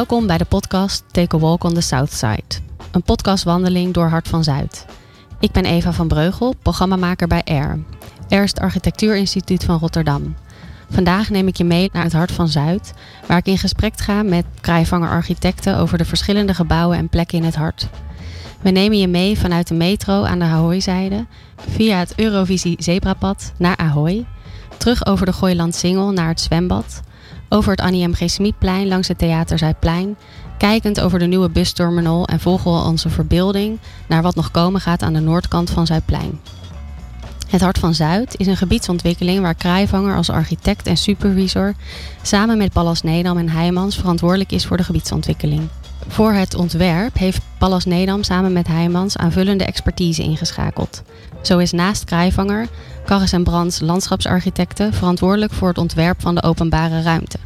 Welkom bij de podcast Take a Walk on the South Side. Een podcastwandeling door Hart van Zuid. Ik ben Eva van Breugel, programmamaker bij AIR. AIR is het architectuurinstituut van Rotterdam. Vandaag neem ik je mee naar het Hart van Zuid, waar ik in gesprek ga met kraaivanger architecten over de verschillende gebouwen en plekken in het hart. We nemen je mee vanuit de metro aan de Ahoy-zijde, via het Eurovisie Zebrapad naar Ahoy, terug over de Gooiland Singel naar het zwembad, over het Annie M. G. Smitplein langs het Theater Zuidplein, kijkend over de nieuwe busterminal en volgen we onze verbeelding naar wat nog komen gaat aan de noordkant van Zuidplein. Het Hart van Zuid is een gebiedsontwikkeling waar Kraaivanger als architect en supervisor samen met Pallas Nedam en Heijmans verantwoordelijk is voor de gebiedsontwikkeling. Voor het ontwerp heeft Pallas Nedam samen met Heijmans aanvullende expertise ingeschakeld. Zo is naast Kraaivanger Carres en Brands landschapsarchitecten verantwoordelijk voor het ontwerp van de openbare ruimte.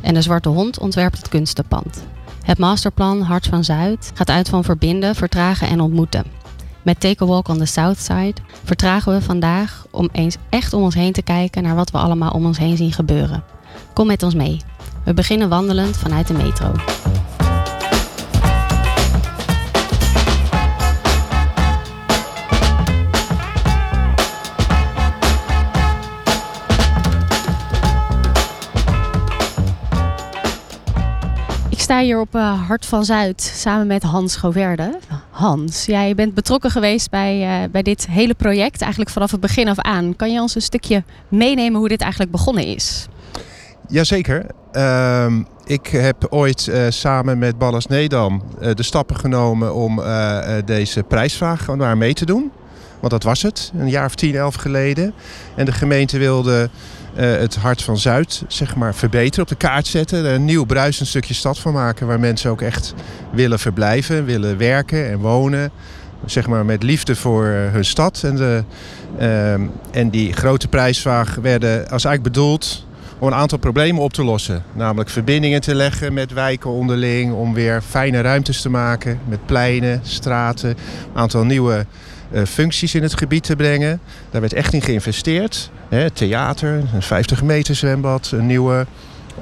En de Zwarte Hond ontwerpt het kunstenpand. Het masterplan Hart van Zuid gaat uit van verbinden, vertragen en ontmoeten. Met Take a Walk on the South Side vertragen we vandaag om eens echt om ons heen te kijken naar wat we allemaal om ons heen zien gebeuren. Kom met ons mee. We beginnen wandelend vanuit de metro. Sta hier op uh, Hart van Zuid samen met Hans Goverde. Hans, jij bent betrokken geweest bij, uh, bij dit hele project, eigenlijk vanaf het begin af aan. Kan je ons een stukje meenemen hoe dit eigenlijk begonnen is? Jazeker. Uh, ik heb ooit uh, samen met Ballas Nedam de stappen genomen om deze prijsvraag daar mee te doen. Want dat was het, een jaar of tien, elf geleden. En de gemeente wilde het hart van Zuid zeg maar, verbeteren, op de kaart zetten. Er een nieuw bruisend stukje stad van maken waar mensen ook echt willen verblijven, willen werken en wonen. Zeg maar met liefde voor uh, hun stad. En, de, uh, en die grote prijsvraag werden als eigenlijk bedoeld om een aantal problemen op te lossen. Namelijk verbindingen te leggen met wijken onderling, om weer fijne ruimtes te maken met pleinen, straten, een aantal nieuwe functies in het gebied te brengen. Daar werd echt in geïnvesteerd. Hè, theater, een 50 meter zwembad, een nieuwe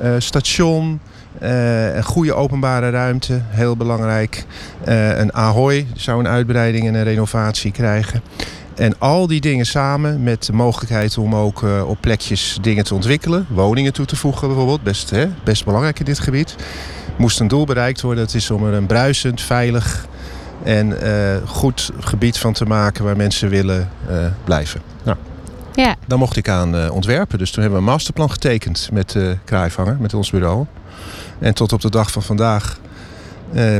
uh, station. Uh, een goede openbare ruimte, heel belangrijk. een Ahoy zou een uitbreiding en een renovatie krijgen. En al die dingen samen met de mogelijkheid om ook op plekjes dingen te ontwikkelen. Woningen toe te voegen bijvoorbeeld, best, hè, best belangrijk in dit gebied. Moest een doel bereikt worden. Het is om er een bruisend, veilig en uh, goed gebied van te maken waar mensen willen uh, blijven. Nou, ja. Dan mocht ik aan uh, ontwerpen. Dus toen hebben we een masterplan getekend met de Kraaivanger, met ons bureau. En tot op de dag van vandaag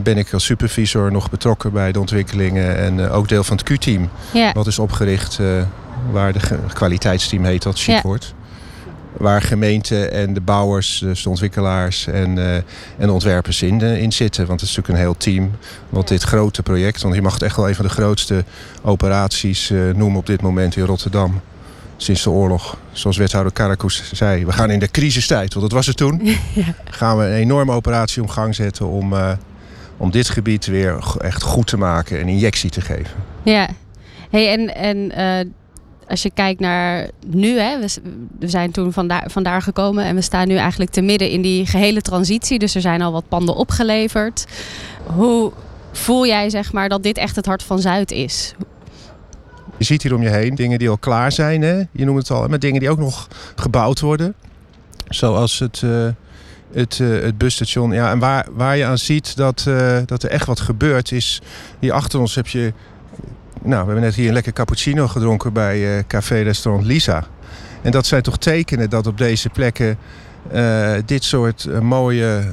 ben ik als supervisor nog betrokken bij de ontwikkelingen. En ook deel van het Q-team. Ja. Wat is opgericht waar de kwaliteitsteam heet, dat chic Ja. wordt. Waar gemeente en de bouwers, dus de ontwikkelaars en, uh, en de ontwerpers in, uh, in zitten. Want het is natuurlijk een heel team. Want dit grote project, want je mag het echt wel een van de grootste operaties uh, noemen op dit moment in Rotterdam. Sinds de oorlog. Zoals wethouder Karakus zei, we gaan in de crisistijd, want dat was het toen. ja. Gaan we een enorme operatie om gang zetten om, om dit gebied weer echt goed te maken en injectie te geven. Ja, hey, en, en als je kijkt naar nu, hè, we, zijn toen vandaar, vandaar gekomen en we staan nu eigenlijk te midden in die gehele transitie. Dus er zijn al wat panden opgeleverd. Hoe voel jij zeg maar dat dit echt het hart van Zuid is? Je ziet hier om je heen dingen die al klaar zijn, hè? je noemt het al, maar dingen die ook nog gebouwd worden. Zoals het, uh, het, uh, het busstation. Ja, en waar, waar je aan ziet dat, uh, dat er echt wat gebeurt is... Hier achter ons heb je nou, we hebben net hier een lekker cappuccino gedronken bij uh, café-restaurant Lisa. En dat zijn toch tekenen dat op deze plekken uh, dit soort uh, mooie,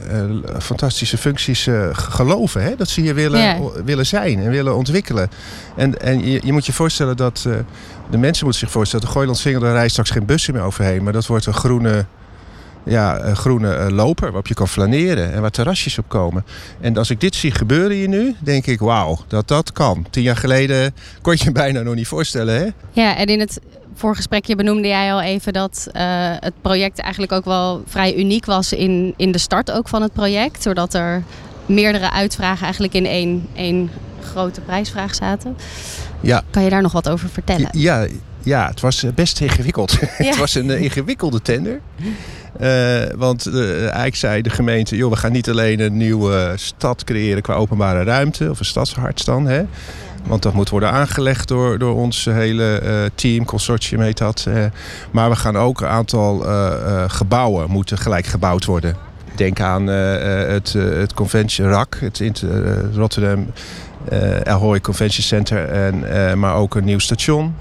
fantastische functies geloven. Hè? Dat ze hier willen, Ja. willen zijn en willen ontwikkelen. En, en je, je moet je voorstellen dat, de mensen moeten zich voorstellen... dat de Gooilandsingel, daar rijdt straks geen bussen meer overheen. Maar dat wordt een groene ja, een groene uh, loper waarop je kan flaneren en waar terrasjes op komen. En als ik dit zie gebeuren hier nu, denk ik, wauw, dat dat kan. Tien jaar geleden kon je je bijna nog niet voorstellen, hè? Ja, en in het voorgesprekje benoemde jij al even dat uh, het project eigenlijk ook wel vrij uniek was in, in de start ook van het project. Doordat er meerdere uitvragen eigenlijk in één, één grote prijsvraag zaten. Ja. Kan je daar nog wat over vertellen? Ja, ja het was best ingewikkeld. Ja. het was een uh, ingewikkelde tender. want eigenlijk zei de gemeente, joh, we gaan niet alleen een nieuwe stad creëren qua openbare ruimte of een stadsharts dan. Hè? Want dat moet worden aangelegd door, door ons hele team, consortium heet dat. maar we gaan ook een aantal gebouwen moeten gelijk gebouwd worden. Denk aan het, het Convention RAC, het Rotterdam Ahoy Convention Center, en, maar ook een nieuw station.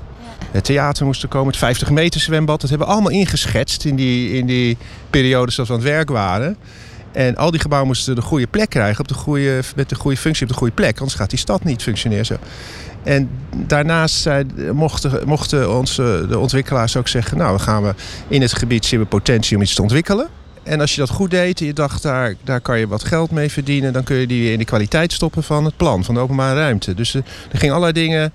Het theater moest er komen, het 50 meter zwembad. Dat hebben we allemaal ingeschetst in die, in die periodes dat we aan het werk waren. En al die gebouwen moesten de goede plek krijgen, op de goede, met de goede functie op de goede plek. Anders gaat die stad niet functioneren zo. En daarnaast mochten, mochten onze, de ontwikkelaars ook zeggen... nou, gaan we in het gebied zien we potentie om iets te ontwikkelen. En als je dat goed deed en je dacht, daar, daar kan je wat geld mee verdienen... dan kun je die in de kwaliteit stoppen van het plan, van de openbare ruimte. Dus er, er gingen allerlei dingen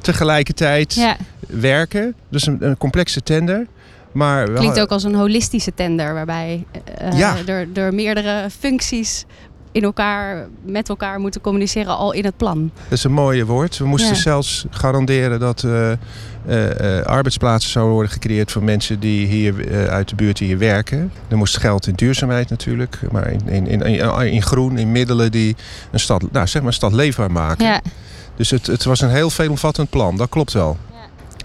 tegelijkertijd ja. werken. Dus een, een complexe tender. Maar Klinkt ook als een holistische tender, waarbij uh, er, er meerdere functies in elkaar, met elkaar moeten communiceren al in het plan. Dat is een mooie woord. We moesten zelfs garanderen dat uh, uh, arbeidsplaatsen zouden worden gecreëerd voor mensen die hier uit de buurt hier werken. Er moest geld in duurzaamheid natuurlijk, maar in, in, in, in, groen, in middelen die een stad, nou, zeg maar een stad leefbaar maken. Ja. Dus het, het was een heel veelomvattend plan, dat klopt wel. Ja.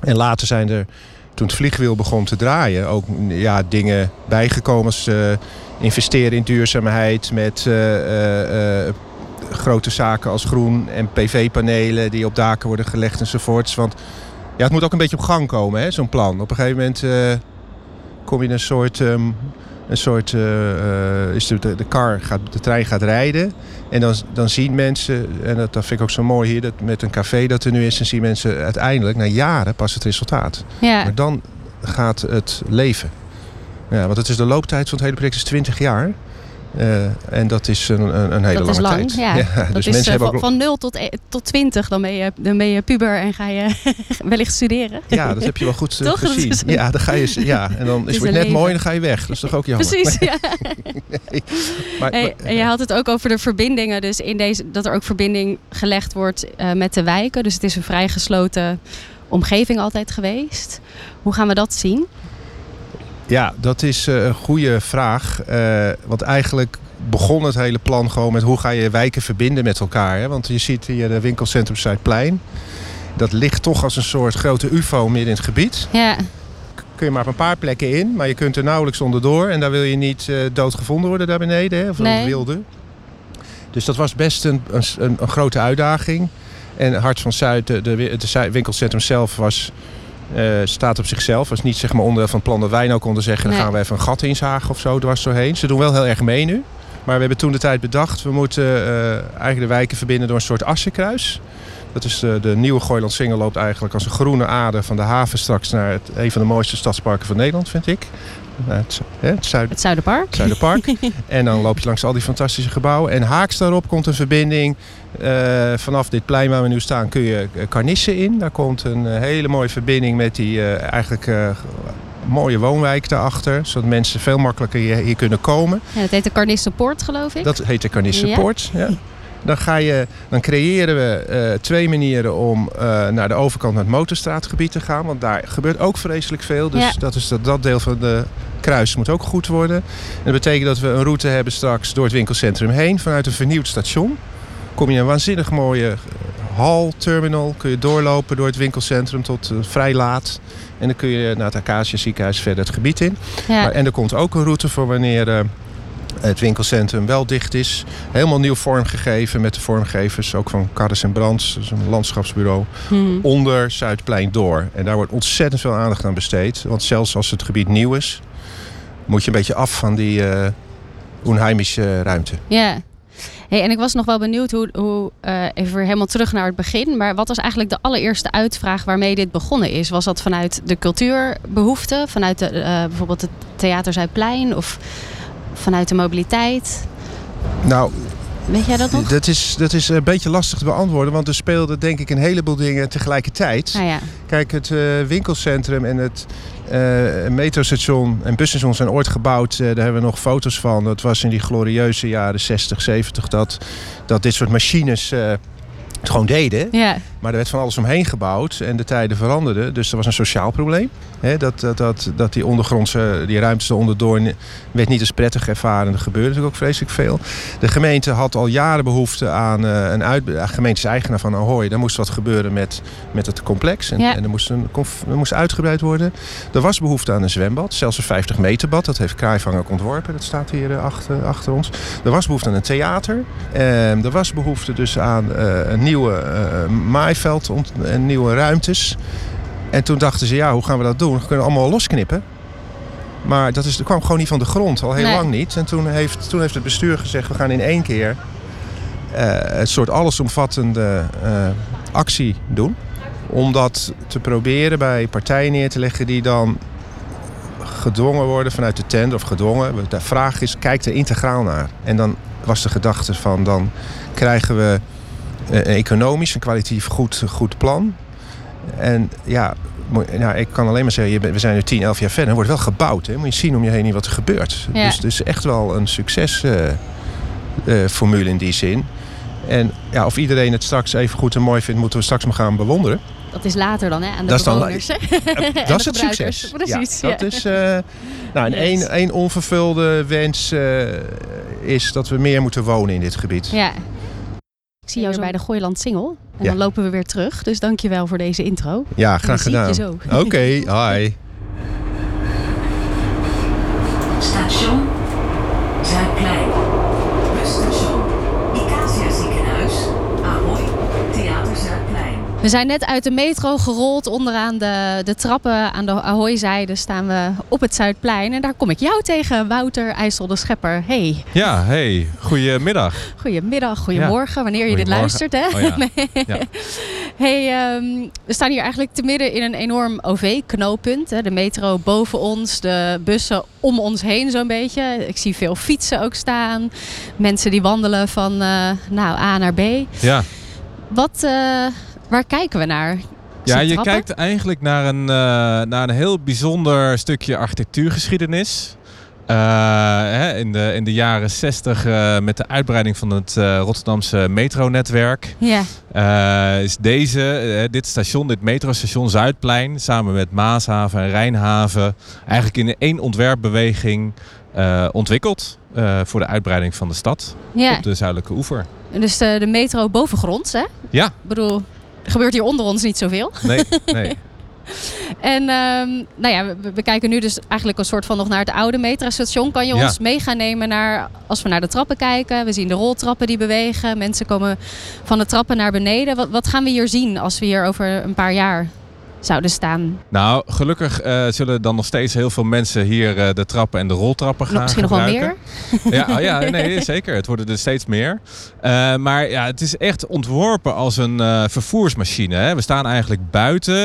En later zijn er, toen het vliegwiel begon te draaien, ook ja, dingen bijgekomen als uh, investeren in duurzaamheid met uh, uh, grote zaken als groen en PV-panelen die op daken worden gelegd enzovoorts. Want ja, het moet ook een beetje op gang komen, zo'n plan. Op een gegeven moment kom je in een soort um, een soort, uh, is de, de, car gaat, de trein gaat rijden. En dan, dan zien mensen, en dat, dat vind ik ook zo mooi hier, dat met een café dat er nu is, dan zien mensen uiteindelijk na jaren pas het resultaat. Ja. Maar dan gaat het leven. Ja, want het is de looptijd van het hele project is 20 jaar. Uh, en dat is een, een, een hele dat lange is lang, tijd. Ja. ja dat dus is mensen uh, hebben van, ook... van 0 tot, e- tot 20, dan ben, je, dan ben je puber en ga je wellicht studeren. Ja, dat heb je wel goed uh, gezien. Een... Ja, dan ga je, ja, en dan is het net leven. mooi en dan ga je weg. Dat is toch ook jammer? Precies, ja. nee. maar, hey, maar, en je had het ook over de verbindingen. Dus in deze, dat er ook verbinding gelegd wordt met de wijken. Dus het is een vrij gesloten omgeving altijd geweest. Hoe gaan we dat zien? Ja, dat is eh, een goede vraag. Uh, want eigenlijk begon het hele plan gewoon met hoe ga je wijken verbinden met elkaar. Hè? Want je ziet hier de winkelcentrum Zuidplein. Dat ligt toch als een soort grote ufo midden in het gebied. Ja. Kun je maar op een paar plekken in, maar je kunt er nauwelijks onderdoor. En daar wil je niet uh, doodgevonden worden daar beneden, hè? of nee. wilde. Dus dat was best een, een, een grote uitdaging. En Hart van Zuid, de, de, het winkelcentrum zelf, was staat op zichzelf. was niet zeg maar, onderdeel van het plan dat wij nou konden zeggen... dan gaan we even een gat inzagen of zo dwars doorheen. Ze doen wel heel erg mee nu. Maar we hebben toen de tijd bedacht... we moeten uh, eigenlijk de wijken verbinden door een soort assenkruis. Dat is de, de nieuwe Gooiland-Singel loopt eigenlijk als een groene ader... van de haven straks naar het, een van de mooiste stadsparken van Nederland, vind ik. Het, het, Zuid, het Zuiderpark. Het Zuiderpark. en dan loop je langs al die fantastische gebouwen. En haaks daarop komt een verbinding. Uh, vanaf dit plein waar we nu staan kun je Carnissen in. Daar komt een uh, hele mooie verbinding met die uh, eigenlijk mooie woonwijk daarachter. Zodat mensen veel makkelijker hier, hier kunnen komen. Ja, dat heet de Carnissenpoort geloof ik. Dat heet de Carnissenpoort, ja. ja. Dan, ga je, dan creëren we uh, twee manieren om uh, naar de overkant naar het motorstraatgebied te gaan. Want daar gebeurt ook vreselijk veel. Dus ja. dat, is dat, dat deel van de kruis moet ook goed worden. En dat betekent dat we een route hebben straks door het winkelcentrum heen. Vanuit een vernieuwd station. Kom je een waanzinnig mooie hal, terminal. Kun je doorlopen door het winkelcentrum tot uh, vrij laat. En dan kun je naar het Acacia ziekenhuis verder het gebied in. Ja. Maar, en er komt ook een route voor wanneer het winkelcentrum wel dicht is. Helemaal nieuw vormgegeven met de vormgevers, ook van Carres en Brands, een landschapsbureau, hmm. onder Zuidplein door. En daar wordt ontzettend veel aandacht aan besteed. Want zelfs als het gebied nieuw is, moet je een beetje af van die uh, onheimische ruimte. Ja. Hey, en ik was nog wel benieuwd hoe, hoe uh, even weer helemaal terug naar het begin. Maar wat was eigenlijk de allereerste uitvraag waarmee dit begonnen is? Was dat vanuit de cultuurbehoeften, vanuit de, uh, bijvoorbeeld het Theater Zuidplein? Of vanuit de mobiliteit? Nou, Weet jij dat nog? Dat is, dat is een beetje lastig te beantwoorden, want er speelden denk ik een heleboel dingen tegelijkertijd. Ah, ja. Kijk, het uh, winkelcentrum en het uh, metrostation en busstation zijn ooit gebouwd. Uh, daar hebben we nog foto's van. Dat was in die glorieuze jaren 60, 70 dat, dat dit soort machines het gewoon deden. Ja. Maar er werd van alles omheen gebouwd en de tijden veranderden. Dus er was een sociaal probleem. Hè, dat, dat, dat, dat die ondergrondse, die ruimtes eronder werd niet als prettig ervaren. Er gebeurde natuurlijk ook vreselijk veel. De gemeente had al jaren behoefte aan uh, een uit, gemeentes-eigenaar van Ahoy. Daar moest wat gebeuren met, met het complex. En, en er, moest een, er moest uitgebreid worden. Er was behoefte aan een zwembad, zelfs een 50 meter bad. Dat heeft Kraaivang ook ontworpen. Dat staat hier uh, achter, achter ons. Er was behoefte aan een theater. Uh, er was behoefte dus aan een nieuwe maaiveld en nieuwe ruimtes. En toen dachten ze, ja, hoe gaan we dat doen? We kunnen allemaal losknippen. Maar dat, is, dat kwam gewoon niet van de grond, al heel lang niet. En toen heeft, toen heeft het bestuur gezegd, we gaan in één keer een soort allesomvattende actie doen. Om dat te proberen bij partijen neer te leggen die dan gedwongen worden vanuit de tent of gedwongen. De vraag is, kijk er integraal naar. En dan was de gedachte van, dan krijgen we economisch en kwalitatief goed, goed plan. En ja, nou, ik kan alleen maar zeggen, we zijn nu 10, 11 jaar verder. Er wordt wel gebouwd. Hè? Moet je zien om je heen niet wat er gebeurt. Ja. Dus, dus echt wel een succesformule uh, uh, in die zin. En ja, of iedereen het straks even goed en mooi vindt, moeten we straks maar gaan bewonderen. Dat is later dan, hè? Aan de dat bewoners. Is dan, dat is het succes. Precies. Ja, dat is, uh, nou, en één, één onvervulde wens is dat we meer moeten wonen in dit gebied. Ja, ik zie jou bij de Gooiland Singel. En dan lopen we weer terug. Dus dankjewel voor deze intro. Ja, graag gedaan. Oké, okay, hi. Station Zuidplein. Busstation. Icacia ziekenhuis. Ahoy. Theater Zuidplein. We zijn net uit de metro gerold. Onderaan de, de trappen aan de Ahoy-zijde staan we op het Zuidplein. En daar kom ik jou tegen, Wouter IJssel de Schepper. Hey. Ja, hey. Goedemiddag. Goedemiddag, goedemorgen, wanneer je dit luistert. Hè? Oh, ja. ja. Hey, um, we staan hier eigenlijk te midden in een enorm OV-knooppunt. De metro boven ons, de bussen om ons heen zo'n beetje. Ik zie veel fietsen ook staan. Mensen die wandelen van uh, nou, A naar B. Ja. Wat... Uh, Waar kijken we naar? Ja, je kijkt eigenlijk naar een, uh, naar een heel bijzonder stukje architectuurgeschiedenis. Uh, hè, in, de, in de jaren 60 uh, eh, met de uitbreiding van het Rotterdamse metronetwerk. Ja. is deze, dit station, dit metrostation Zuidplein, samen met Maashaven en Rijnhaven, eigenlijk in één ontwerpbeweging ontwikkeld. voor de uitbreiding van de stad ja. op de zuidelijke oever. Dus de, de metro bovengronds, hè? Ja. Ik bedoel, gebeurt hier onder ons niet zoveel. Nee, nee. en um, nou ja, we, we, kijken nu dus eigenlijk een soort van nog naar het oude metrostation. Kan je ons mee gaan nemen naar, als we naar de trappen kijken? We zien de roltrappen die bewegen. Mensen komen van de trappen naar beneden. Wat, wat gaan we hier zien als we hier over een paar jaar zouden staan. Nou, gelukkig uh, zullen dan nog steeds heel veel mensen hier uh, de trappen en de roltrappen gaan Misschien gebruiken. nog wel meer? ja, oh ja, nee, zeker. Het worden er steeds meer. Uh, maar ja, het is echt ontworpen als een vervoersmachine. Hè. We staan eigenlijk buiten,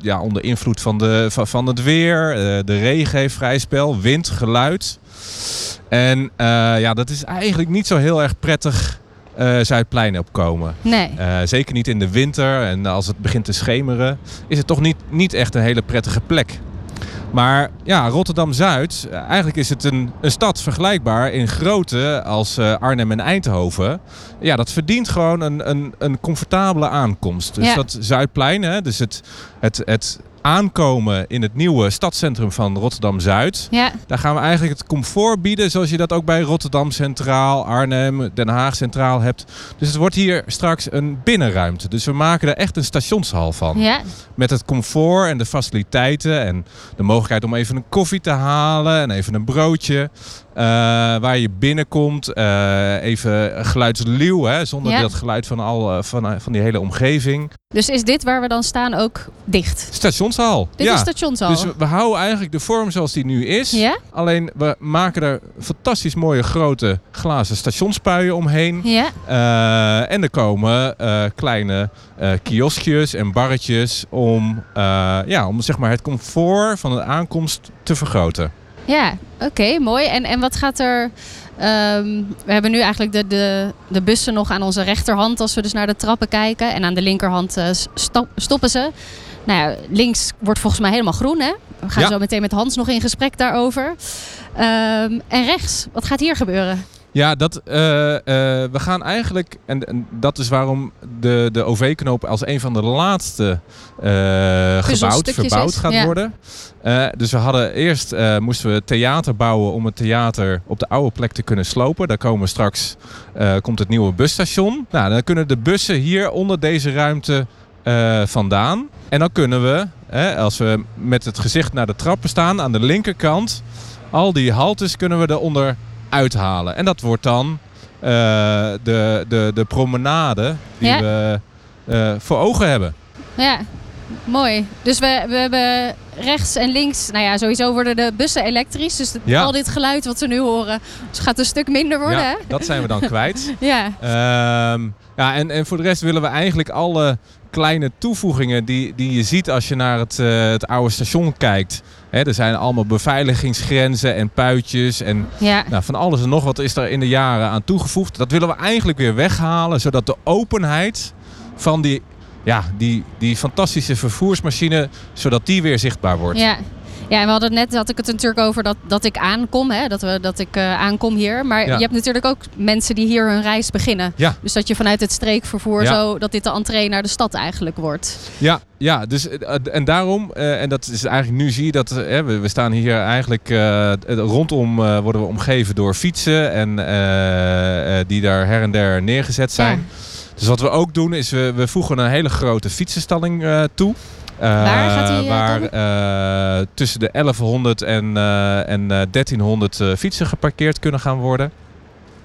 ja, onder invloed van, de, van, van het weer. de regen heeft vrij spel, wind, geluid. En ja, dat is eigenlijk niet zo heel erg prettig uh, Zuidplein opkomen. Nee. Uh, zeker niet in de winter en als het begint te schemeren, is het toch niet, niet echt een hele prettige plek. Maar ja, Rotterdam-Zuid, eh, eigenlijk is het een, een stad vergelijkbaar in grootte als Arnhem en Eindhoven. Ja, dat verdient gewoon een, een, een comfortabele aankomst. Dus dat Zuidplein, hè, dus het, het, het aankomen in het nieuwe stadscentrum van Rotterdam-Zuid. Ja. Daar gaan we eigenlijk het comfort bieden zoals je dat ook bij Rotterdam Centraal, Arnhem, Den Haag Centraal hebt. Dus het wordt hier straks een binnenruimte. Dus we maken er echt een stationshal van. Ja. Met het comfort en de faciliteiten en de mogelijkheid om even een koffie te halen en even een broodje. Uh, waar je binnenkomt, uh, even geluidsluw, hè, zonder ja. dat geluid van, al, uh, van, van die hele omgeving. Dus is dit waar we dan staan ook dicht? Stationshal. Dit ja. is stationshal. Dus we, we, houden eigenlijk de vorm zoals die nu is. Ja? Alleen we maken er fantastisch mooie grote glazen stationspuien omheen. Ja. en er komen kleine kioskjes en barretjes om, ja, om zeg maar het comfort van de aankomst te vergroten. Ja, oké, mooi. En, en wat gaat er. Um, we hebben nu eigenlijk de, de, de bussen nog aan onze rechterhand als we dus naar de trappen kijken. En aan de linkerhand uh, stop, stoppen ze. Nou ja, links wordt volgens mij helemaal groen. Hè? We gaan ja. zo meteen met Hans nog in gesprek daarover. Um, en rechts, wat gaat hier gebeuren? Ja, dat, eh, eh, we gaan eigenlijk, en, en dat is waarom de, de OV-knoop als een van de laatste eh, gebouwd, verbouwd is, gaat ja. worden. Dus we hadden eerst moesten we theater bouwen om het theater op de oude plek te kunnen slopen. Daar komen straks komt het nieuwe busstation. Nou, dan kunnen de bussen hier onder deze ruimte vandaan. En dan kunnen we, als we met het gezicht naar de trappen staan, aan de linkerkant, al die haltes kunnen we eronder uithalen. En dat wordt dan eh, de, de, de promenade die Ja. we eh, voor ogen hebben. Ja, mooi. Dus we, we hebben rechts en links, nou ja, sowieso worden de bussen elektrisch. Dus Ja. al dit geluid wat we nu horen, dus gaat een stuk minder worden. Ja, hè? dat zijn we dan kwijt. Ja, Ehm, ja, en, en voor de rest willen we eigenlijk alle kleine toevoegingen die, die je ziet als je naar het, eh, het oude station kijkt. Hè, er zijn allemaal beveiligingsgrenzen en puitjes en ja. nou, van alles en nog wat is er in de jaren aan toegevoegd. Dat willen we eigenlijk weer weghalen, zodat de openheid van die, ja, die, die fantastische vervoersmachine, zodat die weer zichtbaar wordt. Ja. Ja, en we hadden net, had ik het natuurlijk over dat, dat ik aankom, hè? Dat, we, dat ik eh, aankom hier. Maar Ja. je hebt natuurlijk ook mensen die hier hun reis beginnen. Ja. Dus dat je vanuit het streekvervoer Ja. zo, dat dit de entree naar de stad eigenlijk wordt. Ja, ja dus, eh, en daarom, eh, en dat is eigenlijk nu zie je dat we, we staan hier eigenlijk rondom worden we omgeven door fietsen en die daar her en der neergezet zijn. Dus wat we ook doen is we, we voegen een hele grote fietsenstalling toe. Eh, Waar gaat die, eh, waar eh, tussen de 1100 en, en eh, 1300 eh, fietsen geparkeerd kunnen gaan worden.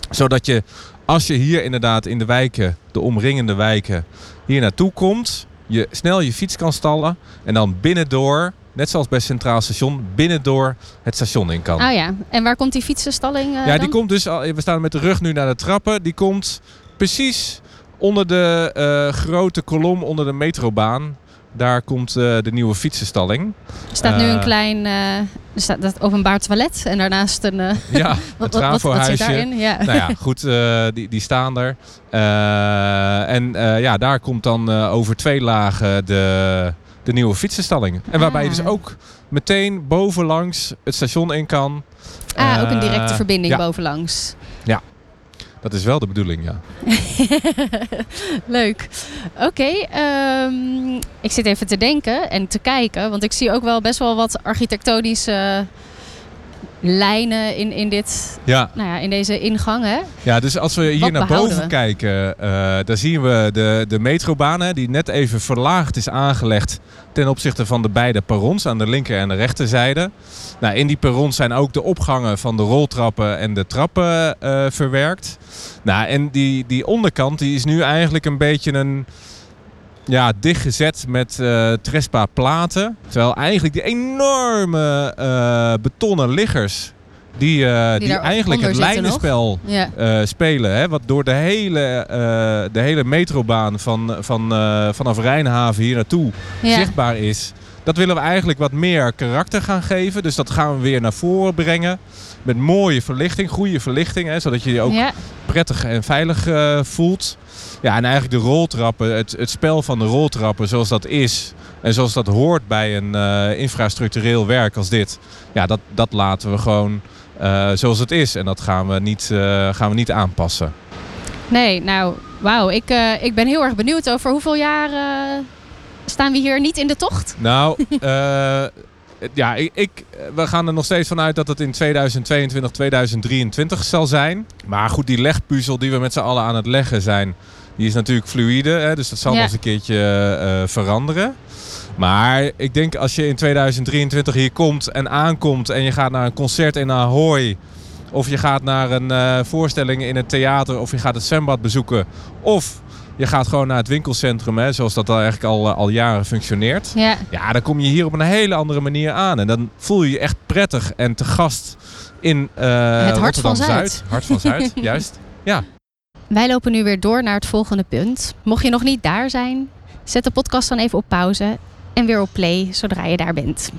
Zodat je, als je hier inderdaad in de wijken, de omringende wijken, hier naartoe komt, je snel je fiets kan stallen en dan binnendoor, net zoals bij Centraal Station, binnendoor het station in kan. Oh ja, en waar komt die fietsenstalling Ja, die dan? komt dus, al, we staan met de rug nu naar de trappen. Die komt precies onder de grote kolom onder de metrobaan. Daar komt eh, de nieuwe fietsenstalling. Er staat nu een eh, klein eh, er staat dat openbaar toilet en daarnaast een... Ja, wat, zit daarin? Ja. Nou ja, goed, die, die staan er. En ja, daar komt dan over twee lagen de, de nieuwe fietsenstalling. En waarbij je dus Ah. ook meteen bovenlangs het station in kan. Ah, ook een directe verbinding ja. bovenlangs. Dat is wel de bedoeling, ja. Leuk. Oké, ehm, ik zit even te denken en te kijken, want ik zie ook wel best wel wat architectonische lijnen in, in, dit, Ja, nou ja, in deze ingang. Hè? ja dus als we hier Wat naar boven we? kijken, eh dan zien we de, de metrobaan hè, die net even verlaagd is aangelegd ten opzichte van de beide perrons aan de linker en de rechterzijde. Nou, in die perrons zijn ook de opgangen van de roltrappen en de trappen eh, verwerkt. Nou, en die, die onderkant die is nu eigenlijk een beetje een ja, dichtgezet met eh Trespa platen. Terwijl eigenlijk die enorme eh, betonnen liggers die, eh, die, eigenlijk het lijnenspel Ja. spelen. Hè, wat door de hele, de hele metrobaan van, van, vanaf Rijnhaven hier naartoe Ja. zichtbaar is. Dat willen we eigenlijk wat meer karakter gaan geven. Dus dat gaan we weer naar voren brengen. Met mooie verlichting, goede verlichting. Hè, zodat je je ook ja. prettig en veilig voelt. Ja, en eigenlijk de roltrappen, het, het spel van de roltrappen zoals dat is. En zoals dat hoort bij een eh, infrastructureel werk als dit. Ja, dat, dat laten we gewoon eh, zoals het is. En dat gaan we niet, eh, gaan we niet aanpassen. Nee, nou, wauw. Ik, ik ben heel erg benieuwd over hoeveel jaar staan we hier niet in de tocht? Nou, eh, ja, ik, ik, we gaan er nog steeds vanuit dat het in 2022, 2023 zal zijn. Maar goed, die legpuzzel die we met z'n allen aan het leggen zijn, die is natuurlijk fluïde. Hè, dus dat zal Ja. nog eens een keertje eh, veranderen. Maar ik denk als je in 2023 hier komt en aankomt en je gaat naar een concert in Ahoy... of je gaat naar een eh, voorstelling in het theater of je gaat het zwembad bezoeken... of je gaat gewoon naar het winkelcentrum, hè, zoals dat al eigenlijk al, eh, al jaren functioneert... Ja. Ja, dan kom je hier op een hele andere manier aan. En dan voel je je echt prettig en te gast in eh Het hart van. Zuid. Hart van Zuid, juist. Ja. Wij lopen nu weer door naar het volgende punt. Mocht je nog niet daar zijn, zet de podcast dan even op pauze en weer op play zodra je daar bent.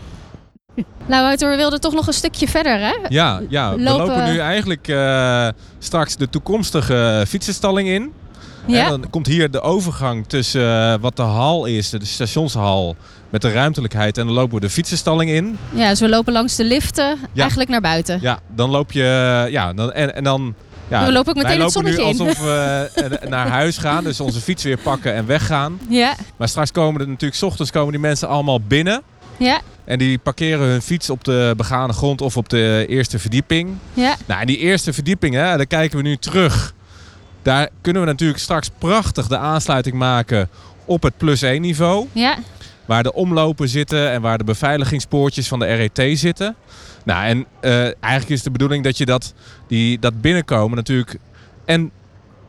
Nou, Wouter, we wilden toch nog een stukje verder, hè? Ja, ja. we Lopen- lopen nu eigenlijk eh, straks de toekomstige fietsenstalling in. Ja. En dan komt hier de overgang tussen eh, wat de hal is, de stationshal, met de ruimtelijkheid. En dan lopen we de fietsenstalling in. Ja, dus we lopen langs de liften eigenlijk naar buiten. Ja, dan loop je. Ja, dan, en, en dan ja, We lopen ook meteen wij het lopen nu zonnetje in. alsof we eh, naar huis gaan. Dus onze fiets weer pakken en weggaan. Ja, Maar straks komen er natuurlijk, 's ochtends komen die mensen allemaal binnen. ja, En die parkeren hun fiets op de begane grond of op de eerste verdieping. ja. Nou, en die eerste verdieping, hè, daar kijken we nu terug. Daar kunnen we natuurlijk straks prachtig de aansluiting maken op het plus 1 niveau. Ja, Waar de omlopen zitten en waar de beveiligingspoortjes van de RET zitten. Nou, en eh, eigenlijk is de bedoeling dat je dat, die, dat binnenkomen natuurlijk en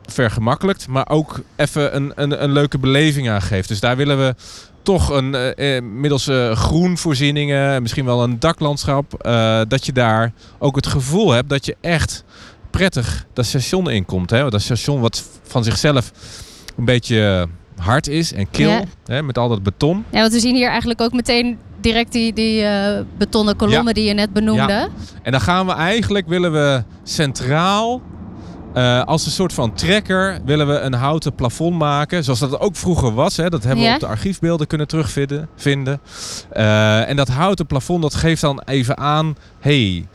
vergemakkelijkt, maar ook even een, een, een leuke beleving aan geeft. Dus daar willen we toch een, eh, eh, middels eh, groenvoorzieningen, misschien wel een daklandschap, dat je daar ook het gevoel hebt dat je echt prettig dat station inkomt. Hè? Dat station wat van zichzelf een beetje hard is en kil, Ja. hè, met al dat beton. ja, want we zien hier eigenlijk ook meteen direct die, die eh, betonnen kolommen die je net benoemde. En dan gaan we eigenlijk, willen we centraal, eh, als een soort van trekker, willen we een houten plafond maken. Zoals dat ook vroeger was. Hè. Dat hebben we Ja. op de archiefbeelden kunnen terugvinden. Vinden. Eh, en dat houten plafond, dat geeft dan even aan... hey,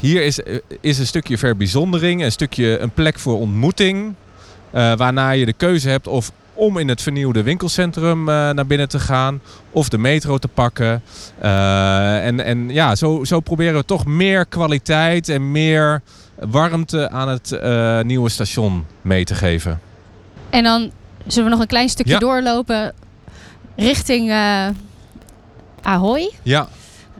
hier is, is een stukje verbijzondering, een stukje een plek voor ontmoeting. eh, waarna je de keuze hebt of om in het vernieuwde winkelcentrum eh, naar binnen te gaan. Of de metro te pakken. Eh, en, en ja, zo, zo proberen we toch meer kwaliteit en meer warmte aan het nieuwe station mee te geven. En dan zullen we nog een klein stukje Ja. doorlopen richting Ahoy. Ja,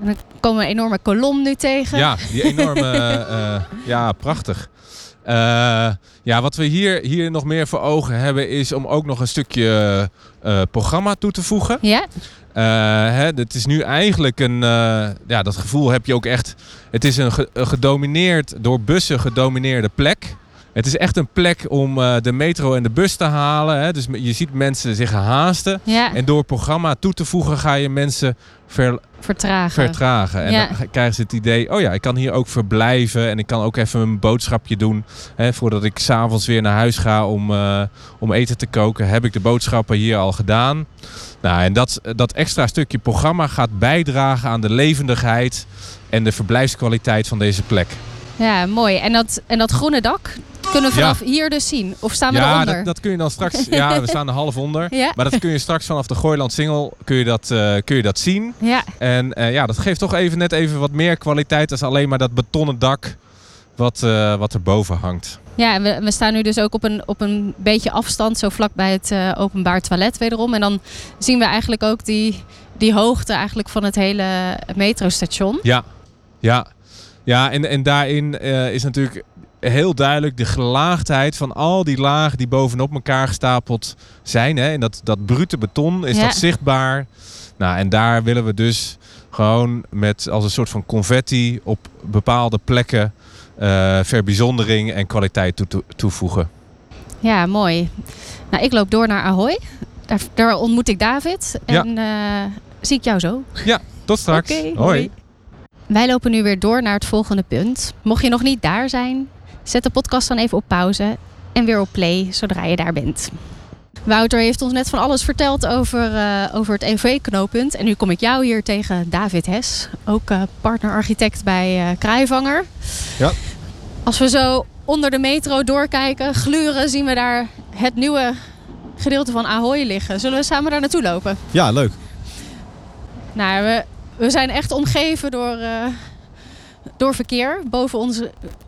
En dan komen we een enorme kolom nu tegen. ja die enorme... eh, ja, prachtig. Eh, ja, wat we hier, hier nog meer voor ogen hebben is om ook nog een stukje eh, programma toe te voegen. Ja? Hè, het is nu eigenlijk een, ja, dat gevoel heb je ook echt. Het is een, ge- een gedomineerd, door bussen gedomineerde plek. Het is echt een plek om eh, de metro en de bus te halen. Hè. Dus je ziet mensen zich haasten. Ja, En door het programma toe te voegen ga je mensen ver- vertragen. vertragen. En Ja. dan krijgen ze het idee, oh ja, ik kan hier ook verblijven. En ik kan ook even een boodschapje doen. Hè, voordat ik s'avonds weer naar huis ga om, eh, om eten te koken, heb ik de boodschappen hier al gedaan. Nou, en dat, dat extra stukje programma gaat bijdragen aan de levendigheid en de verblijfskwaliteit van deze plek. Ja, mooi. En dat, en dat groene dak kunnen we Ja. vanaf hier dus zien. Of staan we ja, eronder? dat, dat kun je dan straks. Ja, we staan er half onder. Ja. Maar dat kun je straks vanaf de Gooiland Singel kun je dat, eh, kun je dat zien. Ja, En eh, ja, dat geeft toch even net even wat meer kwaliteit als alleen maar dat betonnen dak wat, eh wat erboven hangt. ja en we, we staan nu dus ook op een, op een beetje afstand, zo vlak bij het openbaar toilet wederom. En dan zien we eigenlijk ook die, die hoogte eigenlijk van het hele metrostation. Ja, ja. ja en, en daarin is natuurlijk heel duidelijk de gelaagdheid van al die lagen die bovenop elkaar gestapeld zijn. Hè? En dat, dat brute beton is Ja. dat zichtbaar. Nou, en daar willen we dus gewoon met als een soort van confetti op bepaalde plekken eh verbijzondering en kwaliteit toe- toe- toevoegen. Ja, mooi. Nou, ik loop door naar Ahoy. Daar, daar ontmoet ik David. Ja. En eh, zie ik jou zo. Tot straks. Hoi. Wij lopen nu weer door naar het volgende punt. Mocht je nog niet daar zijn, zet de podcast dan even op pauze en weer op play zodra je daar bent. Wouter heeft ons net van alles verteld over, eh, over het EV-knooppunt. En nu kom ik jou hier tegen David Hes, ook eh, partnerarchitect bij Kraaivanger. Ja. Als we zo onder de metro doorkijken, gluren, zien we daar het nieuwe gedeelte van Ahoy liggen. Zullen we samen daar naartoe lopen? Ja, leuk. Nou, we, we zijn echt omgeven door, door verkeer. Boven ons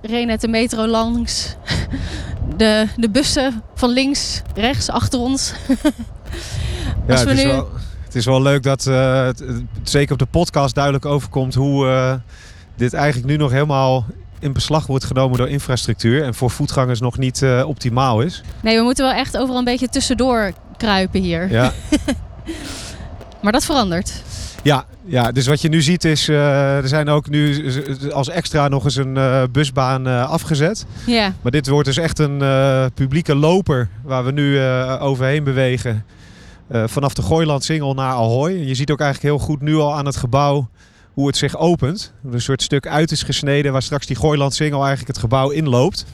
reed net de metro langs. De, de bussen van links, rechts, achter ons. Ja, Als het, is nu- wel, het is wel leuk dat eh, het, het zeker op de podcast duidelijk overkomt hoe eh, dit eigenlijk nu nog helemaal in beslag wordt genomen door infrastructuur en voor voetgangers nog niet eh, optimaal is. Nee, we moeten wel echt overal een beetje tussendoor kruipen hier. Ja, Maar dat verandert. Ja, ja, dus wat je nu ziet is, eh, er zijn ook nu als extra nog eens een eh, busbaan eh, afgezet. Ja, Maar dit wordt dus echt een publieke loper waar we nu overheen bewegen. Vanaf de Gooiland Singel naar Ahoy. Je ziet ook eigenlijk heel goed nu al aan het gebouw hoe het zich opent. Er een soort stuk uit is gesneden waar straks die Gooiland Singel eigenlijk het gebouw inloopt.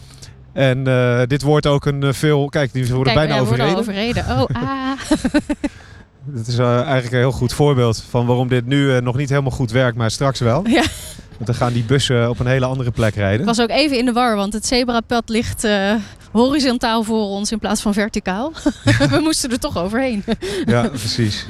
En dit wordt ook een veel... Kijk, die worden kijk, bijna worden overreden. al overreden. Oh, ah. Dat is eh, eigenlijk een heel goed voorbeeld van waarom dit nu eh, nog niet helemaal goed werkt, maar straks wel. Ja. Want dan gaan die bussen op een hele andere plek rijden. Ik was ook even in de war, want het zebrapad ligt uh, horizontaal voor ons in plaats van verticaal. We moesten er toch overheen. ja, precies.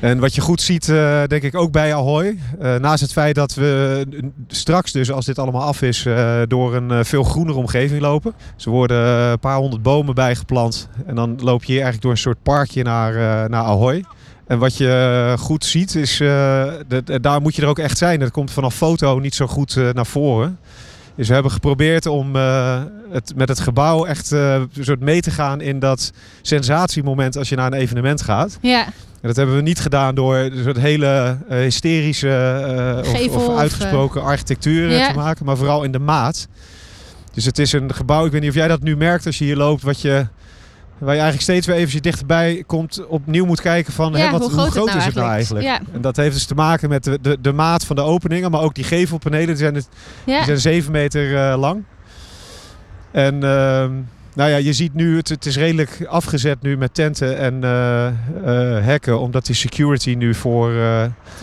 En wat je goed ziet, uh, denk ik ook bij Ahoy. Uh, naast het feit dat we straks dus, als dit allemaal af is, uh, door een veel groenere omgeving lopen. Ze worden een paar honderd bomen bijgeplant. En dan loop je hier eigenlijk door een soort parkje naar, naar Ahoy. En wat je goed ziet, is, de, daar moet je er ook echt zijn. Dat komt vanaf foto niet zo goed naar voren. Dus we hebben geprobeerd om het, met het gebouw echt een soort mee te gaan in dat sensatiemoment als je naar een evenement gaat. Ja. En dat hebben we niet gedaan door een soort hele uh, hysterische of, of, uitgesproken architectuur ja. te maken, maar vooral in de maat. Dus het is een gebouw, ik weet niet of jij dat nu merkt als je hier loopt, wat je, waar je eigenlijk steeds weer even dichterbij komt, opnieuw moet kijken van ja, hè, wat, hoe groot, hoe groot het nou is het nou eigenlijk? Ja. En dat heeft dus te maken met de, de, de maat van de openingen, maar ook die gevelpanelen, die zijn, het, die zijn 7 meter uh, lang. En... Uh, nou ja, je ziet nu, het, het is redelijk afgezet nu met tenten en uh, hekken. Omdat die security nu voor...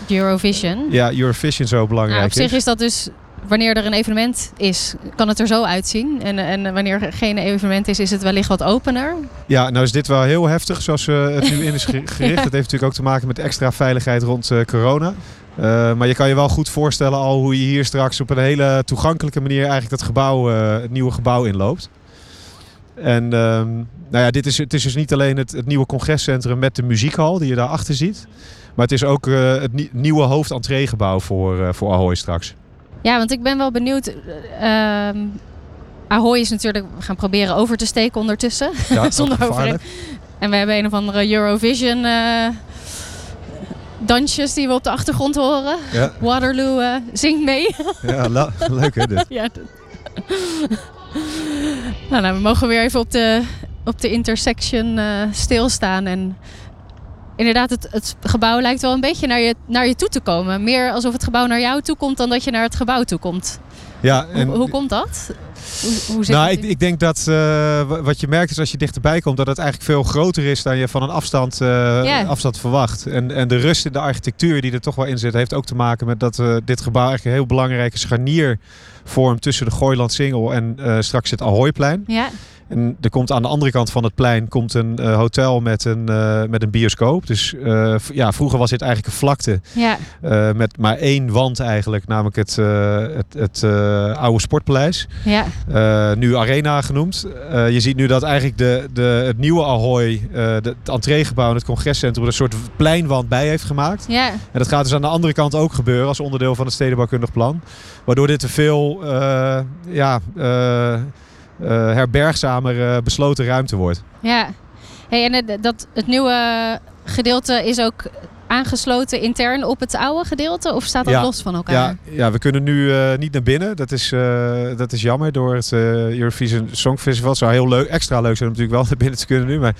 Eurovision. Ja, Eurovision zo belangrijk nou, op is. zich is dat dus... Wanneer er een evenement is, kan het er zo uitzien. En, en wanneer er geen evenement is, is het wellicht wat opener. Ja, nou is dit wel heel heftig zoals het nu in is gericht. ja. Dat heeft natuurlijk ook te maken met extra veiligheid rond corona. Uh, maar je kan je wel goed voorstellen al hoe je hier straks op een hele toegankelijke manier eigenlijk dat gebouw, uh, het nieuwe gebouw inloopt. En um, nou ja, dit is, het is dus niet alleen het, het, nieuwe congrescentrum met de muziekhal die je daarachter ziet. Maar het is ook het nie nieuwe hoofdentreegebouw voor, voor Ahoy straks. Ja, want ik ben wel benieuwd. Uh, Ahoy is natuurlijk, we gaan proberen over te steken ondertussen. Ja, Zonder over. En we hebben een of andere Eurovision uh, dansjes die we op de achtergrond horen. Ja. Waterloo uh, zingt mee. ja, leuk hè dit. ja, nou, nou, we mogen weer even op de, op de intersection stilstaan. En inderdaad, het, het gebouw lijkt wel een beetje naar je, naar je toe te komen. Meer alsof het gebouw naar jou toe komt dan dat je naar het gebouw toe komt. Ja, en hoe, hoe komt dat? Hoe, hoe nou, ik, ik, denk dat uh, wat je merkt is als je dichterbij komt, dat het eigenlijk veel groter is dan je van een afstand, uh, yeah. afstand verwacht. En, en de rust in de architectuur die er toch wel in zit, heeft ook te maken met dat uh, dit gebouw eigenlijk een heel belangrijke scharnier vormt tussen de Gooiland Singel en straks het Ahoyplein. Ja. En er komt aan de andere kant van het plein komt een uh, hotel met een, uh, met een bioscoop. Dus uh, ja, vroeger was dit eigenlijk een vlakte. Ja. met maar één wand eigenlijk, namelijk het, het, het oude sportpaleis. Ja. nu Arena genoemd. je ziet nu dat eigenlijk de, de, het nieuwe Ahoy, de, het entreegebouw en het congrescentrum, er een soort pleinwand bij heeft gemaakt. Ja. En dat gaat dus aan de andere kant ook gebeuren als onderdeel van het stedenbouwkundig plan. Waardoor dit te veel ja, herbergzamer uh, besloten ruimte wordt. Ja, hey, en dat, het nieuwe gedeelte is ook aangesloten intern op het oude gedeelte? Of staat dat ja, los van elkaar? Ja, ja we kunnen nu uh, niet naar binnen. Dat is, uh, dat is jammer door het uh, Eurovision Songfestival. Het zou heel leuk, extra leuk zijn om natuurlijk wel naar binnen te kunnen nu. Maar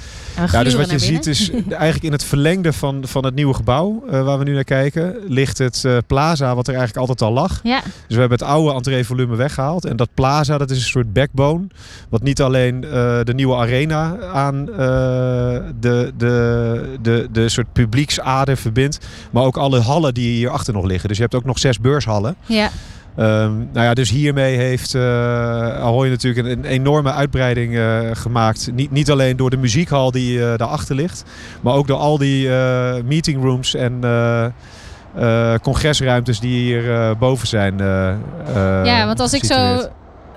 ja, dus wat je ziet is eigenlijk in het verlengde van, van het nieuwe gebouw waar we nu naar kijken, ligt het plaza wat er eigenlijk altijd al lag. Ja. Dus we hebben het oude entreevolume weggehaald. En dat plaza dat is een soort backbone. Wat niet alleen de nieuwe arena aan de, de, de, de soort publieksader verbindt. Maar ook alle hallen die hierachter nog liggen. Dus je hebt ook nog zes beurshallen. Ja. Um, nou ja, dus hiermee heeft uh, Ahoy natuurlijk een, een enorme uitbreiding uh, gemaakt. Niet, niet alleen door de muziekhal die uh, daarachter ligt. Maar ook door al die meetingrooms en congresruimtes die hier boven zijn. ja, want als ik zo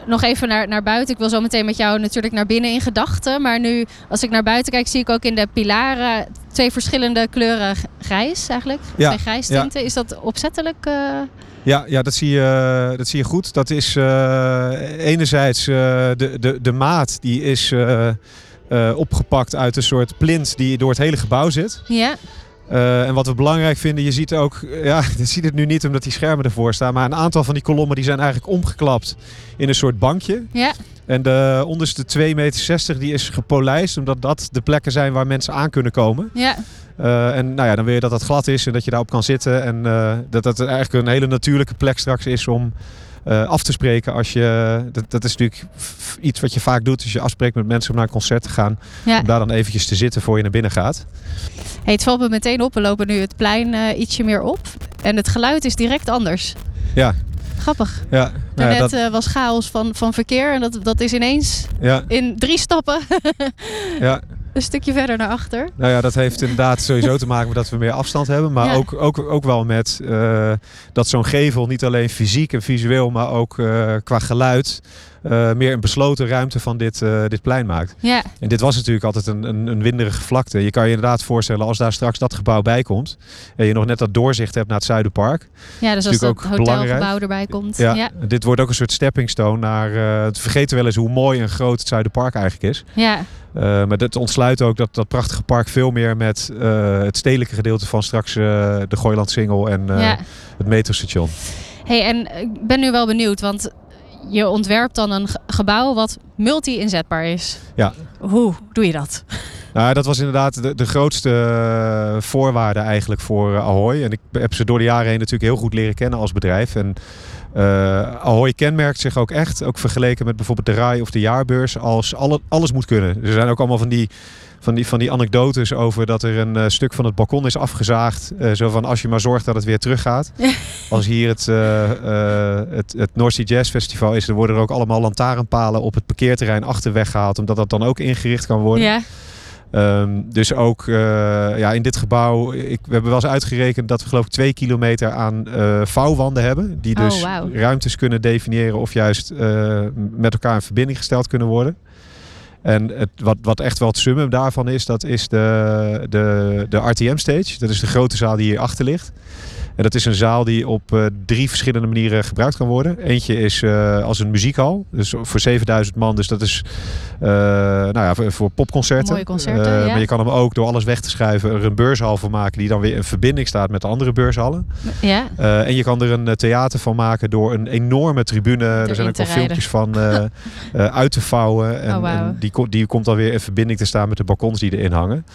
nog even naar, naar buiten. Ik wil zo meteen met jou natuurlijk naar binnen in gedachten. Maar nu, als ik naar buiten kijk, zie ik ook in de pilaren twee verschillende kleuren grijs eigenlijk. Ja, twee grijs tinten. Ja. Is dat opzettelijk? Uh... Ja, ja dat, zie je, dat zie je goed. Dat is uh, enerzijds uh, de, de, de maat die is opgepakt uit een soort plint die door het hele gebouw zit. Ja. Uh, en wat we belangrijk vinden, je ziet ook, ja, je ziet het nu niet omdat die schermen ervoor staan, maar een aantal van die kolommen die zijn eigenlijk omgeklapt in een soort bankje. Ja. En de onderste 2,60 meter die is gepolijst, omdat dat de plekken zijn waar mensen aan kunnen komen. Ja. Uh, en nou ja, dan wil je dat dat glad is en dat je daarop kan zitten. En uh, dat dat eigenlijk een hele natuurlijke plek straks is om uh, af te spreken. Als je, dat, dat is natuurlijk iets wat je vaak doet als je afspreekt met mensen om naar een concert te gaan. Ja. Om daar dan eventjes te zitten voor je naar binnen gaat. Hey, het valt me meteen op. We lopen nu het plein uh, ietsje meer op. En het geluid is direct anders. Ja, Grappig. Ja, nou ja, Daarnet dat, eh, was chaos van, van verkeer en dat, dat is ineens ja, in drie stappen ja. een stukje verder naar achter. Nou ja, dat heeft inderdaad sowieso te maken met dat we meer afstand hebben. Maar Ja. ook, ook, ook wel met eh, dat zo'n gevel niet alleen fysiek en visueel, maar ook eh, qua geluid eh, meer een besloten ruimte van dit, eh, dit plein maakt. Ja, En dit was natuurlijk altijd een, een, een winderige vlakte. Je kan je inderdaad voorstellen als daar straks dat gebouw bij komt. En je nog net dat doorzicht hebt naar het Zuiderpark. ja dus als dat ook hotelgebouw belangrijk. erbij komt. Ja, ja. Dit wordt ook een soort stepping stone naar... eh het vergeten wel eens hoe mooi en groot het Zuiderpark eigenlijk is. ja. Maar dat ontsluit ook dat, dat prachtige park veel meer met het stedelijke gedeelte van straks de Gooiland Singel en ja. het metrostation. Hey, en ik ben nu wel benieuwd, want je ontwerpt dan een ge- gebouw wat multi-inzetbaar is. Ja. Hoe doe je dat? Nou, dat was inderdaad de, de grootste eh, voorwaarde eigenlijk voor eh, Ahoy. En ik heb ze door de jaren heen natuurlijk heel goed leren kennen als bedrijf. En eh, Ahoy kenmerkt zich ook echt, ook vergeleken met bijvoorbeeld de RAI of de jaarbeurs, als alle, alles moet kunnen. Er zijn ook allemaal van die, van die, van die anekdotes over dat er een eh, stuk van het balkon is afgezaagd. Eh, zo van als je maar zorgt dat het weer teruggaat. Als hier het, eh, het, het North Sea Jazz Festival is, dan worden er ook allemaal lantaarnpalen op het parkeerterrein achter weggehaald. Omdat dat dan ook ingericht kan worden. Ja, Ehm, dus ook ja, in dit gebouw, ik, we hebben wel eens uitgerekend dat we geloof ik twee kilometer aan eh, vouwwanden hebben. Die Oh, dus ruimtes kunnen definiëren of juist met elkaar in verbinding gesteld kunnen worden. En het, wat, wat echt wel het summum daarvan is, dat is de, de, de RTM stage. Dat is de grote zaal die hier achter ligt. En dat is een zaal die op eh, drie verschillende manieren gebruikt kan worden. Eentje is eh, als een muziekhal, dus voor 7000 man. Dus dat is eh, nou ja, voor, voor popconcerten. Mooie concerten, ja. Maar je kan hem ook door alles weg te schuiven er een beurshal van maken die dan weer in verbinding staat met de andere beurshallen. ja. En je kan er een theater van maken door een enorme tribune. Er zijn ook rijden. filmpjes van uit te vouwen. En, Oh, en die, die komt dan weer in verbinding te staan met de balkons die erin hangen.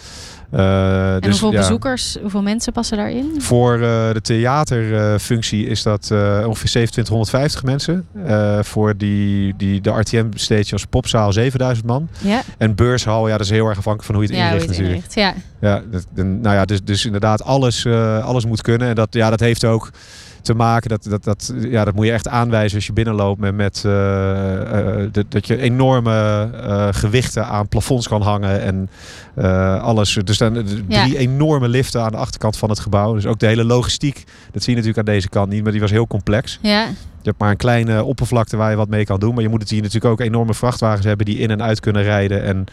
Eh, En dus, hoeveel ja, bezoekers, hoeveel mensen passen daarin? Voor eh, de theaterfunctie is dat eh, ongeveer 2750 mensen. Voor die, die, de RTM-stage als popzaal 7000 man. Ja, En beurshal, ja, dat is heel erg afhankelijk van hoe je het ja inricht het natuurlijk. inricht. Ja. Ja, dat, nou ja, dus, dus inderdaad, alles, alles moet kunnen. En dat, ja, dat heeft ook te maken, dat, dat, dat, ja, dat moet je echt aanwijzen als je binnenloopt met, met eh, eh, dat, dat je enorme eh, gewichten aan plafonds kan hangen en alles. Er staan drie Ja. enorme liften aan de achterkant van het gebouw. Dus ook de hele logistiek, dat zie je natuurlijk aan deze kant niet, maar die was heel complex. Ja, Je hebt maar een kleine oppervlakte waar je wat mee kan doen. Maar je moet het hier natuurlijk ook enorme vrachtwagens hebben die in en uit kunnen rijden. En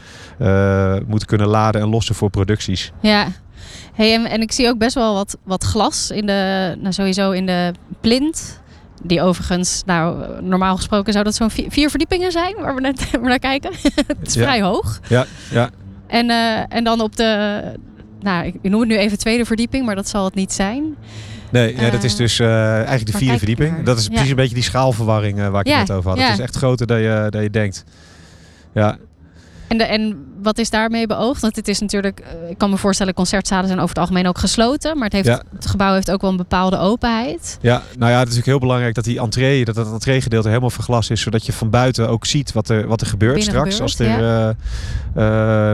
moeten kunnen laden en lossen voor producties. ja. Hey, en, en ik zie ook best wel wat, wat glas in de, nou sowieso in de plint. Die overigens, nou normaal gesproken zou dat zo'n vier, vier verdiepingen zijn waar we net waar naar kijken. het is Ja. vrij hoog. Ja, ja. En, eh, en dan op de, nou ik noem het nu even tweede verdieping, maar dat zal het niet zijn. Nee, ja, dat is Eh, dus eh, eigenlijk de vierde verdieping. Dat is Ja. precies een beetje die schaalverwarring waar ik Ja, het net over had. Het is echt groter dan je, dan je denkt. Ja, En, de, en wat is daarmee beoogd? Want het is natuurlijk, eh, ik kan me voorstellen, concertzalen zijn over het algemeen ook gesloten. Maar het, heeft, Ja. het gebouw heeft ook wel een bepaalde openheid. Ja, nou ja, het is natuurlijk heel belangrijk dat die entree, dat dat entreegedeelte helemaal verglast is, zodat je van buiten ook ziet wat er, wat er gebeurt Binnen straks gebeurt, als er eh,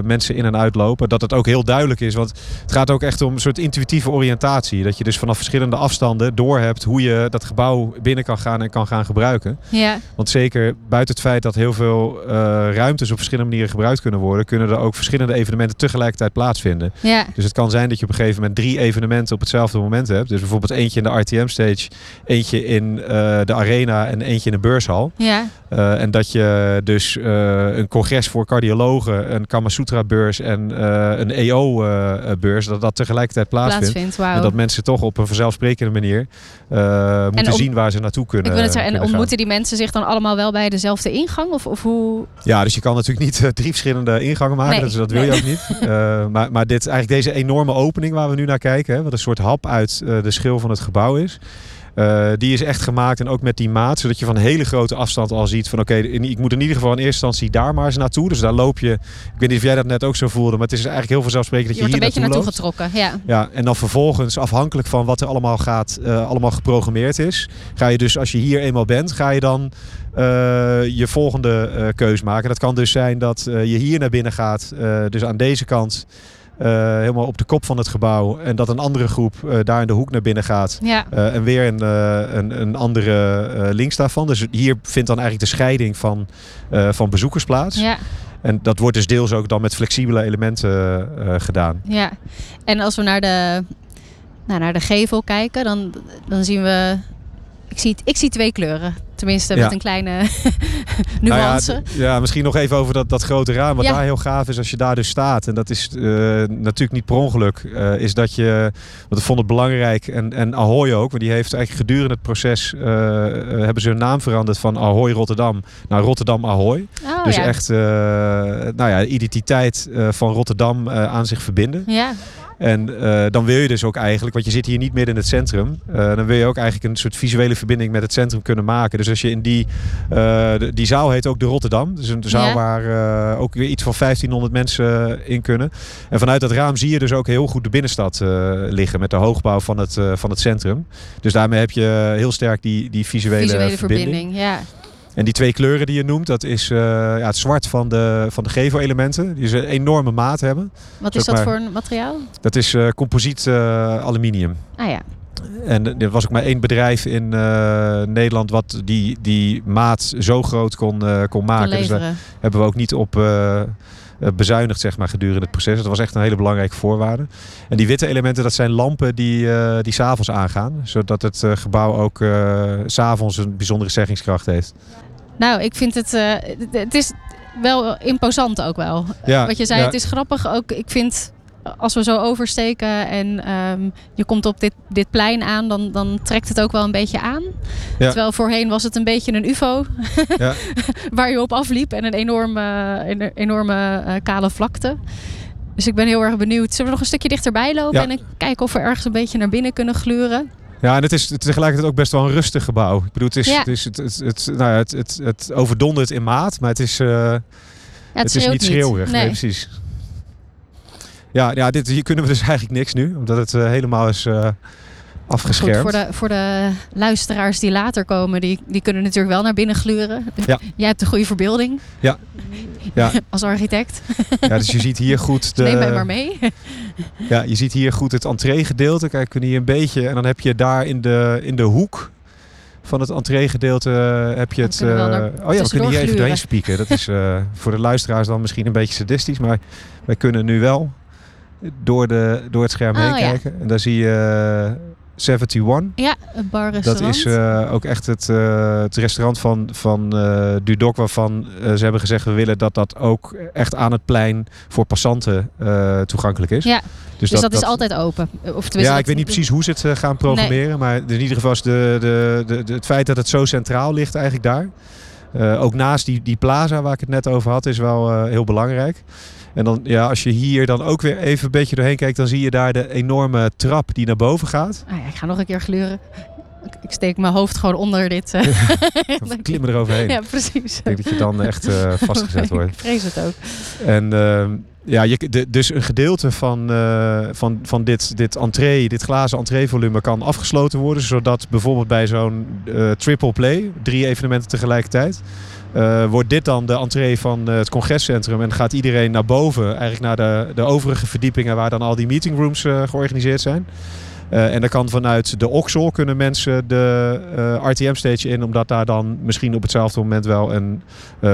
mensen in en uitlopen. Dat het ook heel duidelijk is, want het gaat ook echt om een soort intuïtieve oriëntatie. Dat je dus vanaf verschillende afstanden doorhebt hoe je dat gebouw binnen kan gaan en kan gaan gebruiken. Ja, Want zeker buiten het feit dat heel veel eh, ruimtes op verschillende manieren gebruikt kunnen worden, kunnen er ook verschillende evenementen tegelijkertijd plaatsvinden. ja, Dus het kan zijn dat je op een gegeven moment drie evenementen op hetzelfde moment hebt. Dus bijvoorbeeld eentje in de RTM-stage, eentje in eh, de arena en eentje in de beurshal. ja, Eh, en dat je dus eh, een congres voor cardiologen, een Kamasutra-beurs en eh, een EO-beurs, dat dat tegelijkertijd plaatsvindt. plaatsvindt. En dat mensen toch op een vanzelfsprekende manier eh, moeten om- zien waar ze naartoe kunnen. Ik wil het zeggen, en gaan. ontmoeten die mensen zich dan allemaal wel bij dezelfde ingang? Of, of hoe? Ja, dus je kan natuurlijk niet eh, drie verschillende ingangen maken. Nee, dat, dat wil nee. je ook niet. Eh, maar maar dit, eigenlijk deze enorme opening waar we nu naar kijken, hè, wat een soort hap uit eh, de schil van het gebouw is. Eh, die is echt gemaakt en ook met die maat, zodat je van hele grote afstand al ziet van oké, ik moet in ieder geval in eerste instantie daar maar eens naartoe. Dus daar loop je, ik weet niet of jij dat net ook zo voelde, maar het is eigenlijk heel vanzelfsprekend dat Je je, hier beetje naartoe naartoe loopt. getrokken. Ja, Ja, en dan vervolgens, afhankelijk van wat er allemaal gaat, eh, allemaal geprogrammeerd is, ga je dus als je hier eenmaal bent, ga je dan eh, je volgende keus maken. Dat kan dus zijn dat je hier naar binnen gaat, dus aan deze kant. Eh, helemaal op de kop van het gebouw. En dat een andere groep eh, daar in de hoek naar binnen gaat. Ja. Eh, en weer een, een, een andere links daarvan. Dus hier vindt dan eigenlijk de scheiding van, van bezoekers plaats. Ja. En dat wordt dus deels ook dan met flexibele elementen gedaan. Ja, en als we naar de, nou, naar de gevel kijken, dan, dan zien we. Ik zie, ik zie twee kleuren. Tenminste, Ja. met een kleine Nou ja, nuance. d- ja, misschien nog even over dat, dat grote raam. Wat Ja. daar heel gaaf is als je daar dus staat. En dat is eh, natuurlijk niet per ongeluk. eh, is dat je, want ik vond het belangrijk. En, en Ahoy ook. Want die heeft eigenlijk gedurende het proces. eh, hebben ze hun naam veranderd van Ahoy Rotterdam naar Rotterdam Ahoy. oh, dus ja. echt, nou ja, de identiteit van Rotterdam aan zich verbinden. Ja, En eh, dan wil je dus ook eigenlijk, want je zit hier niet midden in het centrum, eh, dan wil je ook eigenlijk een soort visuele verbinding met het centrum kunnen maken. Dus als je in die, eh, die zaal heet ook de Rotterdam, dus een zaal Ja. waar ook weer iets van 1500 mensen in kunnen. En vanuit dat raam zie je dus ook heel goed de binnenstad liggen met de hoogbouw van het, van het centrum. Dus daarmee heb je heel sterk die, die visuele, visuele verbinding. verbinding. Ja. En die twee kleuren die je noemt, dat is eh, ja, het zwart van de, van de gevel-elementen. Die ze een enorme maat hebben. Wat is dat maar. voor een materiaal? Dat is eh, composiet eh, aluminium. Ah ja. En er was ook maar één bedrijf in Nederland wat die, die maat zo groot kon, kon maken. Dus daar hebben we ook niet op eh, bezuinigd zeg maar, gedurende het proces. Dat was echt een hele belangrijke voorwaarde. En die witte elementen, dat zijn lampen die, die s'avonds aangaan. Zodat het gebouw ook s s'avonds een bijzondere zeggingskracht heeft. Nou, ik vind het. eh, het- is wel imposant ook wel. Ja, Wat je zei, ja. het is grappig ook. Ik vind. Als we zo oversteken en ehm, je komt op dit, dit plein aan, dan, dan trekt het ook wel een beetje aan. Ja. Terwijl voorheen was het een beetje een ufo Ja. waar je op afliep en een enorme, een enorme eh, kale vlakte. Dus ik ben heel erg benieuwd. Zullen we nog een stukje dichterbij lopen Ja. en kijken of we ergens een beetje naar binnen kunnen gluren? Ja, en het is tegelijkertijd ook best wel een rustig gebouw. Ik bedoel, het, is, Ja. het, is, het, het, het, nou ja, het, het, het overdondert in maat, maar het is, eh, Ja, het is niet schreeuwerig. Nee. Nee. precies. Ja, ja dit, hier kunnen we dus eigenlijk niks nu, omdat het eh, helemaal is eh, Goed, afgeschermd. voor, de, voor de luisteraars die later komen, die, die kunnen natuurlijk wel naar binnen gluren. Ja. Jij hebt een goede verbeelding Ja. Ja. als architect. Ja, dus je ziet hier goed de, Neem mij maar mee. Ja, je ziet hier goed het entreegedeelte. Kijk, we kunnen hier een beetje. En dan heb je daar in de, in de hoek van het entreegedeelte eh, heb je Dan het. eh, oh ja, we kunnen hier even doorheen spieken. Dat is eh, voor de luisteraars dan misschien een beetje sadistisch. Maar wij kunnen nu wel door, de, door het scherm Oh, heen ja. kijken. En daar zie je 71. Ja, een bar Dat is eh, ook echt het, eh, het restaurant van, van eh, Dudok, waarvan ze hebben gezegd we willen dat dat ook echt aan het plein voor passanten toegankelijk is. Ja, dus dat, is altijd open. Of Ja, ik weet niet precies hoe ze het gaan programmeren, maar in ieder geval is de, de, de, de- het feit dat het zo centraal ligt eigenlijk daar. ook naast die, die plaza waar ik het net over had, is wel heel belangrijk. En dan, ja, als je hier dan ook weer even een beetje doorheen kijkt, dan zie je daar de enorme trap die naar boven gaat. Ah ja, ik ga nog een keer gluren. Ik, steek mijn hoofd gewoon onder dit. eh, We klimmen eroverheen. ja, precies. Ik denk dat je dan echt eh, vastgezet wordt. ik vrees het ook. En ehm, ja, je, de, dus een gedeelte van, eh, van, van dit, dit entree, dit glazen entreevolume kan afgesloten worden. Zodat bijvoorbeeld bij zo'n triple play, drie evenementen tegelijkertijd, eh, wordt dit dan de entree van eh, het congrescentrum. En gaat iedereen naar boven, eigenlijk naar de, de overige verdiepingen waar dan al die meetingrooms eh georganiseerd zijn. En dan kan vanuit de Oxel kunnen mensen de RTM-stage in, omdat daar dan misschien op hetzelfde moment wel een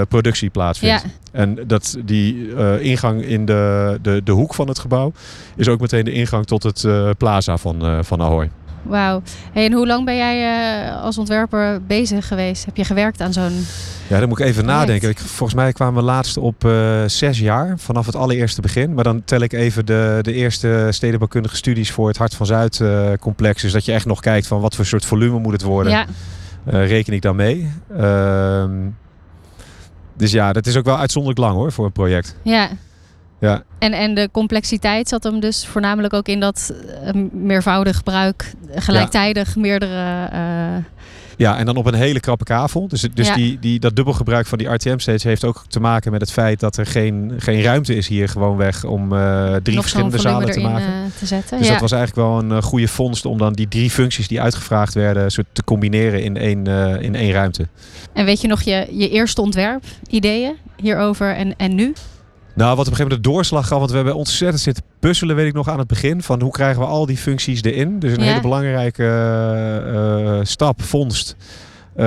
productie plaatsvindt. Ja, En dat die ingang in de, de, de hoek van het gebouw is ook meteen de ingang tot het plaza van, van Ahoy. Wauw. Hey, en hoe lang ben jij eh, als ontwerper bezig geweest? Heb je gewerkt aan zo'n... Ja, dan moet ik even Project. nadenken. Ik, volgens mij kwamen we laatst op eh, zes jaar vanaf het allereerste begin. Maar dan tel ik even de, de eerste stedenbouwkundige studies voor het Hart van Zuid eh, complex. Dus dat je echt nog kijkt van wat voor soort volume moet het worden. Ja, reken ik dan mee. Ehm, dus ja, dat is ook wel uitzonderlijk lang hoor voor een project. ja. Ja. En, en de complexiteit zat hem dus voornamelijk ook in dat eh, meervoudig gebruik, gelijktijdig meerdere... eh, Ja, en dan op een hele krappe kavel. Dus, dus Ja. die, die, dat dubbelgebruik van die RTM-stage heeft ook te maken met het feit dat er geen, geen ruimte is hier gewoon weg om eh, drie nog verschillende zalen te maken. te zetten. Dus ja. dat was eigenlijk wel een goede vondst om dan die drie functies die uitgevraagd werden soort te combineren in één, in één ruimte. En weet je nog je, je eerste ontwerp, ideeën hierover en, en nu? Nou, wat op een gegeven moment de doorslag gaf, want we hebben ontzettend zitten puzzelen, weet ik nog aan het begin, van hoe krijgen we al die functies erin. Dus een Ja. hele belangrijke eh, stap, vondst. Eh,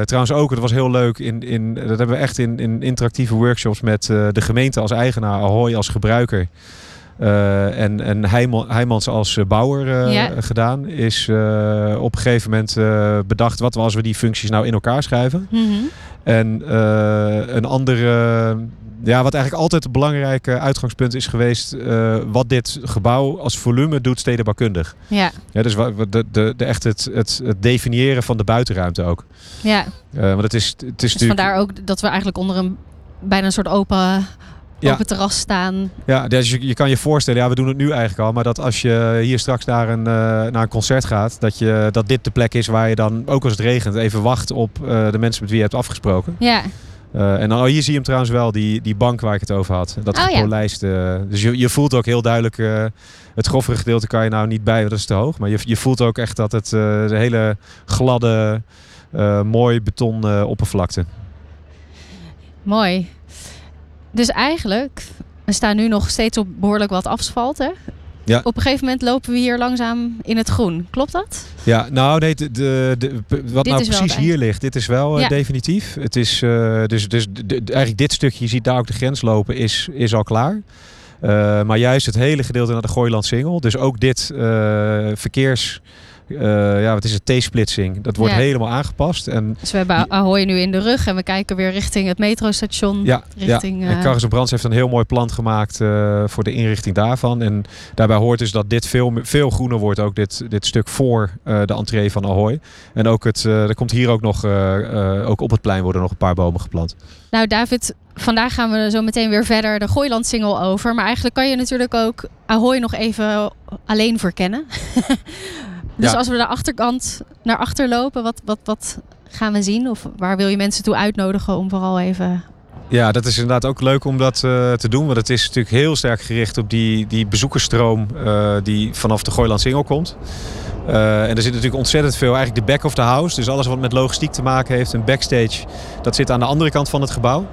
trouwens ook, het was heel leuk, in, in, dat hebben we echt in, in interactieve workshops met eh, de gemeente als eigenaar, Ahoy als gebruiker. eh, en en Heijmans als eh, bouwer eh, Ja. gedaan. Is eh, op een gegeven moment eh, bedacht wat we als we die functies nou in elkaar schrijven. Mhm. En eh, een andere, ja, wat eigenlijk altijd een belangrijk uitgangspunt is geweest, eh, wat dit gebouw als volume doet stedenbouwkundig. Ja, Ja, dus de, de, de, echt het, het, het definiëren van de buitenruimte ook. ja. Eh, want het is, het is Dus natuurlijk. vandaar ook dat we eigenlijk onder een bijna een soort open, Ja. open terras staan. Ja, dus je, je kan je voorstellen, ja, we doen het nu eigenlijk al, maar dat als je hier straks naar een, eh, naar een concert gaat, dat, je, dat dit de plek is waar je dan, ook als het regent, even wacht op de mensen met wie je hebt afgesproken. Ja, Eh, en dan, oh, hier zie je hem trouwens wel, die, die bank waar ik het over had. Dat Oh, ja. gepolijste. Dus je, je voelt ook heel duidelijk, eh, het groffere gedeelte kan je nou niet bij, want dat is te hoog. Maar je, je voelt ook echt dat het eh, de hele gladde, eh, mooi beton eh, oppervlakte. mooi. Dus eigenlijk, we staan nu nog steeds op behoorlijk wat asfalt, hè? Ja. Op een gegeven moment lopen we hier langzaam in het groen. Klopt dat? Ja, nou nee, de, de, de- wat Dit nou precies hier ligt, dit is wel eh, Ja. definitief. Het is eh, dus, dus de- eigenlijk dit stukje, je ziet daar ook de grens lopen, is, is al klaar. Eh, maar juist het hele gedeelte naar de Gooiland Singel. Dus ook dit verkeers, eh, ja wat is het, T-splitsing. Dat wordt Ja. helemaal aangepast. En Dus we hebben Ahoy nu in de rug en we kijken weer richting het metrostation. ja, richting, ja. eh, en en Brands heeft een heel mooi plan gemaakt eh, voor de inrichting daarvan. En daarbij hoort dus dat dit veel, veel groener wordt, ook dit, dit stuk voor eh, de entree van Ahoy. En ook het, eh, er komt hier ook nog, eh, eh, ook op het plein worden nog een paar bomen geplant. Nou David, vandaag gaan we zo meteen weer verder de Gooiland single over. Maar eigenlijk kan je natuurlijk ook Ahoy nog even alleen verkennen. dus als we de achterkant naar achter lopen, wat, wat, wat gaan we zien? Of waar wil je mensen toe uitnodigen om vooral even... Ja, dat is inderdaad ook leuk om dat eh, te doen. Want het is natuurlijk heel sterk gericht op die, die bezoekersstroom eh, die vanaf de Gooiland Singel komt. Eh, en er zit natuurlijk ontzettend veel, eigenlijk de back of the house. Dus alles wat met logistiek te maken heeft. Een backstage, dat zit aan de andere kant van het gebouw.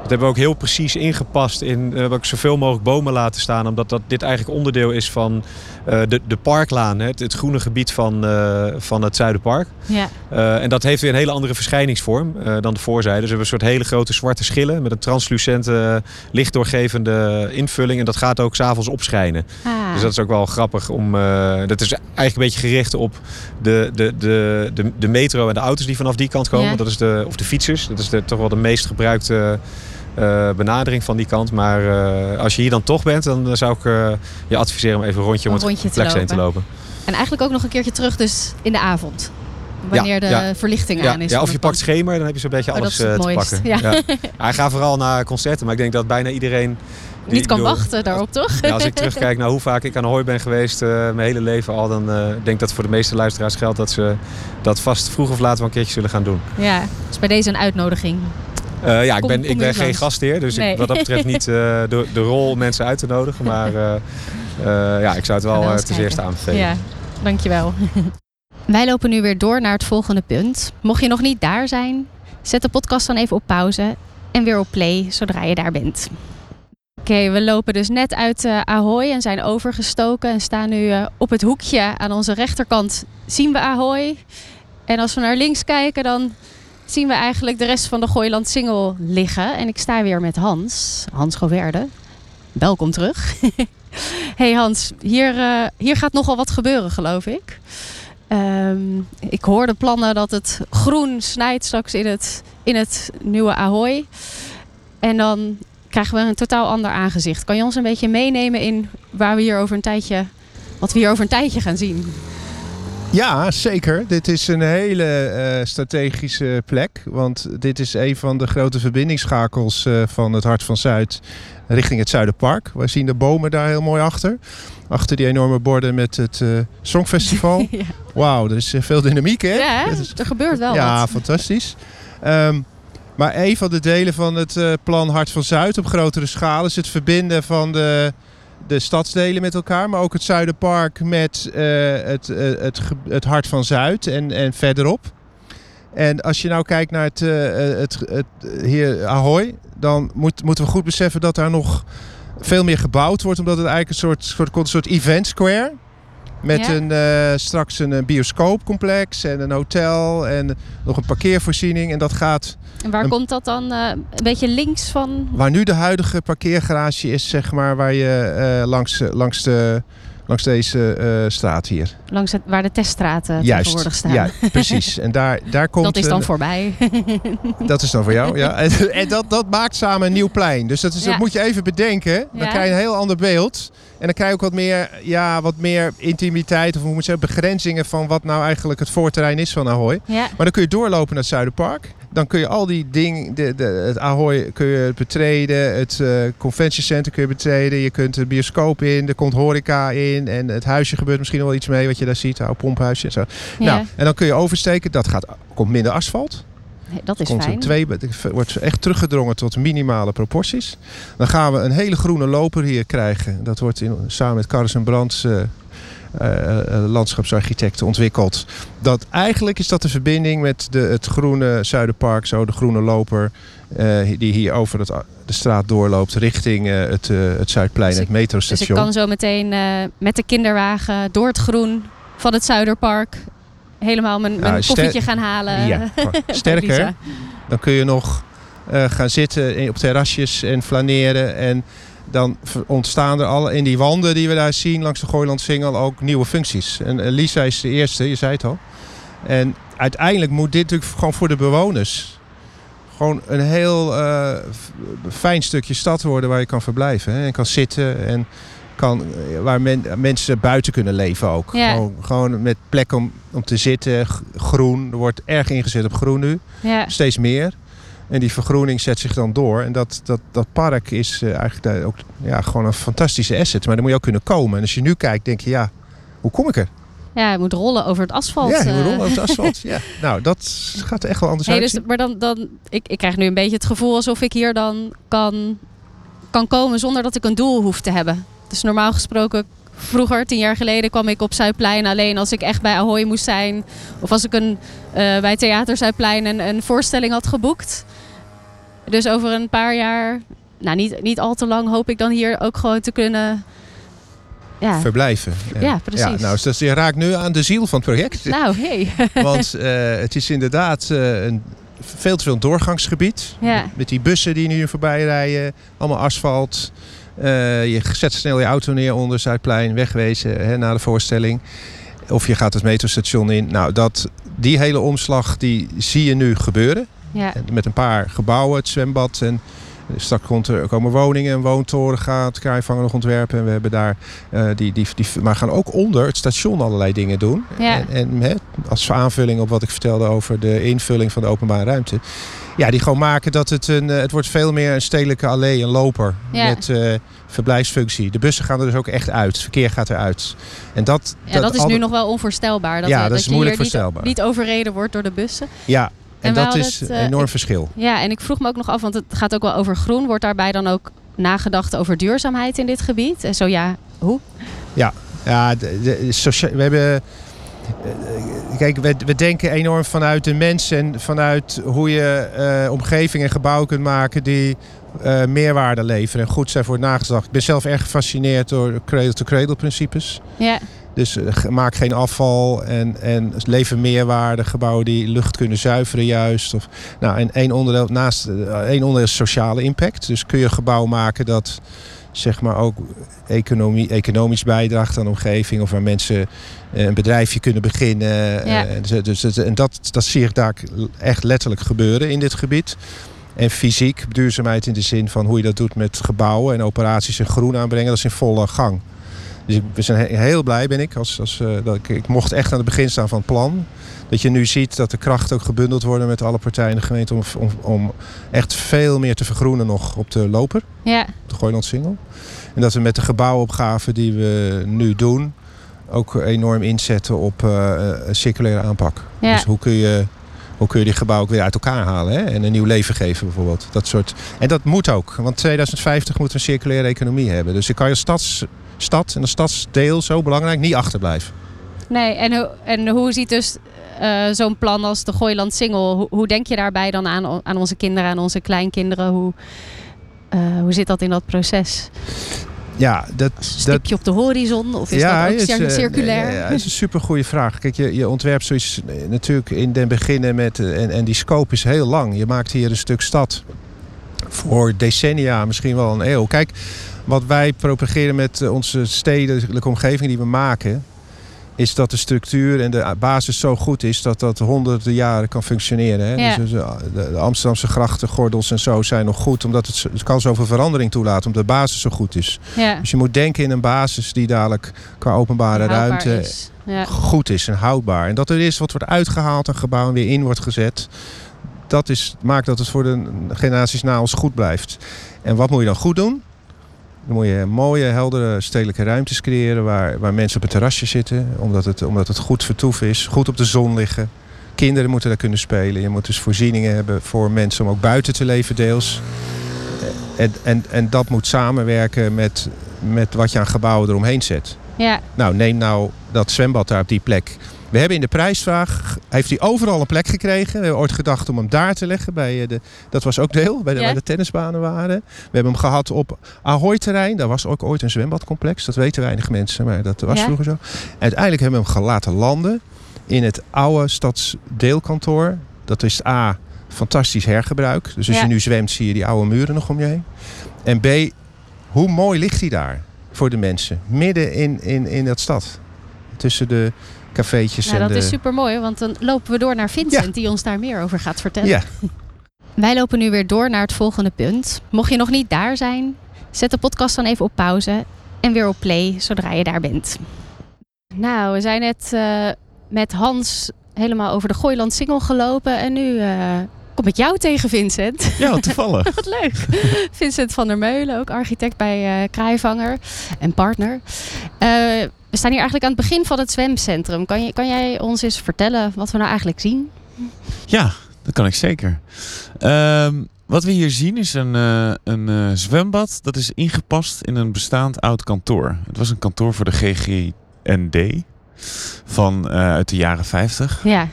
Dat hebben we ook heel precies ingepast in we hebben ook zoveel mogelijk bomen laten staan. Omdat dat, dit eigenlijk onderdeel is van de, de parklaan. Het, het groene gebied van, eh, van het Zuiderpark. Ja, Eh, en dat heeft weer een hele andere verschijningsvorm eh, dan de voorzijde. Dus we hebben een soort hele grote zwarte schillen met een translucente, lichtdoorgevende invulling. En dat gaat ook s'avonds opschijnen. ah, Dus dat is ook wel grappig om. eh, dat is eigenlijk een beetje gericht op de, de, de, de, de metro en de auto's die vanaf die kant komen. Ja. Dat is de, of de fietsers. Dat is de, toch wel de meest gebruikte eh, benadering van die kant. Maar eh, als je hier dan toch bent, dan zou ik eh, je adviseren om even een rondje om Een het complex heen te lopen. En eigenlijk ook nog een keertje terug dus in de avond. Wanneer de ja. verlichting Ja, aan is. ja, of je pakt schemer, dan heb je zo'n beetje Oh, dat alles is het eh, te mooist. pakken. Ja. Hij gaat vooral naar concerten, maar ik denk dat bijna iedereen... die- Niet kan wachten daarop, toch? Als ik terugkijk naar hoe vaak ik aan Hooi ben geweest, eh, mijn hele leven al, dan eh, denk ik dat voor de meeste luisteraars geldt dat ze dat vast vroeg of laat wel een keertje zullen gaan doen. Ja, dus bij deze een uitnodiging. Eh, ja, ik ben, ik ben geen gastheer, dus Nee. ik, wat dat betreft niet eh, de, de rol om mensen uit te nodigen. Maar eh, ja, ik zou het wel ten eerste aanbevelen. Ja, dankjewel. Wij lopen nu weer door naar het volgende punt. Mocht je nog niet daar zijn, zet de podcast dan even op pauze en weer op play zodra je daar bent. Oké, we lopen dus net uit Ahoy en zijn overgestoken en staan nu op het hoekje aan onze rechterkant. Zien we Ahoy? En als we naar links kijken, dan zien we eigenlijk de rest van de Gooiland Singel liggen. En ik sta weer met Hans, Hans Goverde. Welkom terug. hey Hans, hier, eh, hier gaat nogal wat gebeuren, geloof ik. Ehm, ik hoorde plannen dat het groen snijdt straks in het, in het nieuwe Ahoy. En dan krijgen we een totaal ander aangezicht. Kan je ons een beetje meenemen in waar we hier over een tijdje, wat we hier over een tijdje gaan zien? Ja, zeker. Dit is een hele eh, strategische plek. Want dit is een van de grote verbindingsschakels eh, van het Hart van Zuid richting het Zuiderpark. We zien de bomen daar heel mooi achter. Achter die enorme borden met het eh, Songfestival. ja, Wauw, er is veel dynamiek hè? ja hè? Het is- er gebeurt wel ja, wat. fantastisch. Ehm, maar een van de delen van het plan Hart van Zuid op grotere schaal is het verbinden van de, de stadsdelen met elkaar. Maar ook het Zuiderpark met eh, het, eh, het, het Hart van Zuid en, en verderop. En als je nou kijkt naar het, uh, het, het, hier Ahoy, dan moet, moeten we goed beseffen dat daar nog veel meer gebouwd wordt. Omdat het eigenlijk een soort, soort, een soort event square met Ja. een, eh, straks een, eh, bioscoopcomplex en een hotel en nog een parkeervoorziening. En dat gaat En waar Een- komt dat dan? eh, een beetje links van... waar nu de huidige parkeergarage is, zeg maar, waar je eh, langs, langs, de, langs deze eh, straat hier. Langs het, waar de teststraten Juist, tegenwoordig staan. ja, precies. En daar, daar komt dat is dan voorbij. Dat is dan voor jou, ja. En, en dat, dat maakt samen een nieuw plein. Dus dat, is, dat moet je even bedenken. Dan Ja. krijg je een heel ander beeld. En dan krijg je ook wat meer, ja, wat meer intimiteit of hoe moet je zeggen, begrenzingen van wat nou eigenlijk het voorterrein is van Ahoy. ja. Maar dan kun je doorlopen naar het Zuiderpark. Dan kun je al die dingen, de, de, het Ahoy kun je betreden, het conventiecentrum kun je betreden. Je kunt de bioscoop in, er komt horeca in en het huisje gebeurt misschien wel iets mee wat je daar ziet, oude pomphuisje en zo. ja. Nou, en dan kun je oversteken, dat gaat, komt minder asfalt. Dat is Komt fijn. een twee, het wordt echt teruggedrongen tot minimale proporties. Dan gaan we een hele groene loper hier krijgen. Dat wordt in, samen met Carson Brands, eh, eh, eh, landschapsarchitect, ontwikkeld. Dat, eigenlijk is dat de verbinding met de, het groene Zuiderpark, zo de groene loper. eh, die hier over het, de straat doorloopt richting het, het Zuidplein, Dus het Dus ik metrostation. kan zo meteen met de kinderwagen door het groen van het Zuiderpark helemaal mijn, mijn koffietje gaan halen. Ja, sterker. Dan kun je nog gaan zitten op terrasjes en flaneren. En dan ontstaan er al in die wanden die we daar zien langs de Gooilandsingel ook nieuwe functies. En Lisa is de eerste, je zei het al. En uiteindelijk moet dit natuurlijk gewoon voor de bewoners gewoon een heel eh, fijn stukje stad worden waar je kan verblijven. Hè? En kan zitten en kan, eh, waar men, mensen buiten kunnen leven ook. Ja. Gewoon, gewoon met plek om, om te zitten, groen. Er wordt erg ingezet op groen nu Ja. steeds meer. En die vergroening zet zich dan door. En dat, dat, dat park is eh, eigenlijk ook ja, gewoon een fantastische asset. Maar dan moet je ook kunnen komen. En als je nu kijkt, denk je, ja, hoe kom ik er? ja, het moet rollen over het asfalt. ja, je moet eh. rollen over het asfalt. ja. Nou, dat gaat er echt wel anders Hey, uit. dus, maar dan, dan, ik, ik krijg nu een beetje het gevoel alsof ik hier dan kan, kan komen zonder dat ik een doel hoef te hebben. Dus normaal gesproken, vroeger, tien jaar geleden, kwam ik op Zuidplein alleen als ik echt bij Ahoy moest zijn. Of als ik een, eh, bij Theater Zuidplein een, een voorstelling had geboekt. Dus over een paar jaar, nou niet, niet al te lang, hoop ik dan hier ook gewoon te kunnen. Ja, Verblijven. Ja, precies. Ja, nou, dus je raakt nu aan de ziel van het project. nou hey. Want eh, het is inderdaad eh, een, veel te veel een doorgangsgebied. Ja. Met die bussen die nu voorbij rijden. Allemaal asfalt. Eh, je zet snel je auto neer onder Zuidplein. Wegwezen hè, na de voorstelling. Of je gaat het metrostation in. Nou, dat, die hele omslag die zie je nu gebeuren. Ja. Met een paar gebouwen, het zwembad en straks er komen woningen, een woontoren gaat Kraaivanger nog ontwerpen. En we hebben daar, eh, die, die, die, maar gaan ook onder het station allerlei dingen doen. Ja. En, en hè, als aanvulling op wat ik vertelde over de invulling van de openbare ruimte. Ja, die gewoon maken dat het een, eh, het wordt veel meer een stedelijke allee, een loper Ja. met eh, verblijfsfunctie. De bussen gaan er dus ook echt uit, het verkeer gaat eruit. En dat, Ja, dat is nu nog wel onvoorstelbaar. Dat, Ja, eh, dat is moeilijk hier niet- voorstelbaar. Niet, overreden wordt door de bussen. Ja, en, dat is het, een eh, enorm ik- verschil. Ja, en ik vroeg me ook nog af, want het gaat ook wel over groen. Wordt daarbij dan ook nagedacht over duurzaamheid in dit gebied? En zo ja, hoe? Ja, de, de, socia- we hebben. eh, Kijk, we, we denken enorm vanuit de mens en vanuit hoe je eh, omgeving en gebouwen kunt maken die meerwaarde leveren en goed zijn voor het nageslacht. Ik ben zelf erg gefascineerd door cradle-to-cradle principes. Ja, Dus eh, maak geen afval en, en lever meerwaarde. Gebouwen die lucht kunnen zuiveren juist. Of, nou, en één onderdeel, naast, eh, één onderdeel is sociale impact. Dus kun je een gebouw maken dat zeg maar ook economie, economisch bijdraagt aan de omgeving. Of waar mensen eh, een bedrijfje kunnen beginnen. Ja. Dus, dus, dus- en dat, dat zie ik daar echt letterlijk gebeuren in dit gebied. En fysiek, duurzaamheid in de zin van hoe je dat doet met gebouwen en operaties en groen aanbrengen, dat is in volle gang. Dus ik, we zijn he- heel blij ben ik. Als, als, eh, dat ik, ik mocht echt aan het begin staan van het plan. Dat je nu ziet dat de krachten ook gebundeld worden met alle partijen in de gemeente. Om, om, om echt veel meer te vergroenen nog op de loper. ja, Op de Gooilandsingel. En dat we met de gebouwopgave die we nu doen. Ook enorm inzetten op eh, een circulaire aanpak. ja. Dus hoe kun je... Hoe kun je die gebouwen ook weer uit elkaar halen hè? en een nieuw leven geven bijvoorbeeld. Dat soort. En dat moet ook, want 2050 moeten we een circulaire economie hebben. Dus je kan je stads, stad en een stadsdeel zo belangrijk niet achterblijven. Nee, en, hoe- en hoe ziet dus eh, zo'n plan als de Gooiland Single, hoe, hoe, denk je daarbij dan aan, aan onze kinderen, aan onze kleinkinderen? Hoe, uh, hoe zit dat in dat proces? Ja, dat, Stipje dat, op de horizon of is ja, dat ook is, uh, circulair? Ja, dat is een supergoeie vraag. Kijk, je, je ontwerpt zoiets natuurlijk in den beginnen met... En, en die scope is heel lang. Je maakt hier een stuk stad voor decennia, misschien wel een eeuw. Kijk, wat wij propageren met onze stedelijke omgeving die we maken is dat de structuur en de basis zo goed is dat dat honderden jaren kan functioneren. Hè? Ja. Dus de Amsterdamse grachten, gordels en zo zijn nog goed, omdat het, het kan zoveel verandering toelaten, omdat de basis zo goed is. Ja. Dus je moet denken in een basis die dadelijk qua openbare ruimte is. Ja. goed is en houdbaar. En dat er is wat wordt uitgehaald, en weer in wordt gezet. Dat is, maakt dat het voor de generaties na ons goed blijft. En wat moet je dan goed doen? Dan moet je mooie, heldere stedelijke ruimtes creëren waar, waar mensen op het terrasje zitten. Omdat het, omdat het goed vertoeven is, goed op de zon liggen. Kinderen moeten daar kunnen spelen. Je moet dus voorzieningen hebben voor mensen om ook buiten te leven deels. En, en, en dat moet samenwerken met, met wat je aan gebouwen eromheen zet. Ja. Nou, neem nou dat zwembad daar op die plek. We hebben in de prijsvraag, heeft hij overal een plek gekregen. We hebben ooit gedacht om hem daar te leggen. Bij de, dat was ook deel, bij de, Ja. waar de tennisbanen waren. We hebben hem gehad op Ahoy-terrein. Daar was ook ooit een zwembadcomplex. Dat weten weinig mensen, maar dat was Ja. vroeger zo. Uiteindelijk hebben we hem gelaten landen in het oude stadsdeelkantoor. Dat is A, fantastisch hergebruik. Dus als Ja. je nu zwemt, zie je die oude muren nog om je heen. En B, hoe mooi ligt hij daar voor de mensen? Midden in, in, in dat stad. Tussen de cafeetjes Nou, en dat de... is super mooi, want dan lopen we door naar Vincent, die ons daar meer over gaat vertellen. Ja, Wij lopen nu weer door naar het volgende punt. Mocht je nog niet daar zijn, zet de podcast dan even op pauze en weer op play zodra je daar bent. Nou, we zijn net eh, met Hans helemaal over de Gooiland Singel gelopen en nu eh, ik jou tegen, Vincent. Ja, toevallig. Wat leuk. Vincent van der Meulen, ook architect bij eh Kraaivanger en partner. Eh, we staan hier eigenlijk aan het begin van het zwemcentrum. Kan, je, kan jij ons eens vertellen wat we nou eigenlijk zien? Ja, dat kan ik zeker. Ehm, wat we hier zien is een, eh, een zwembad dat is ingepast in een bestaand oud kantoor. Het was een kantoor voor de GGND van uit de jaren 50. Ja,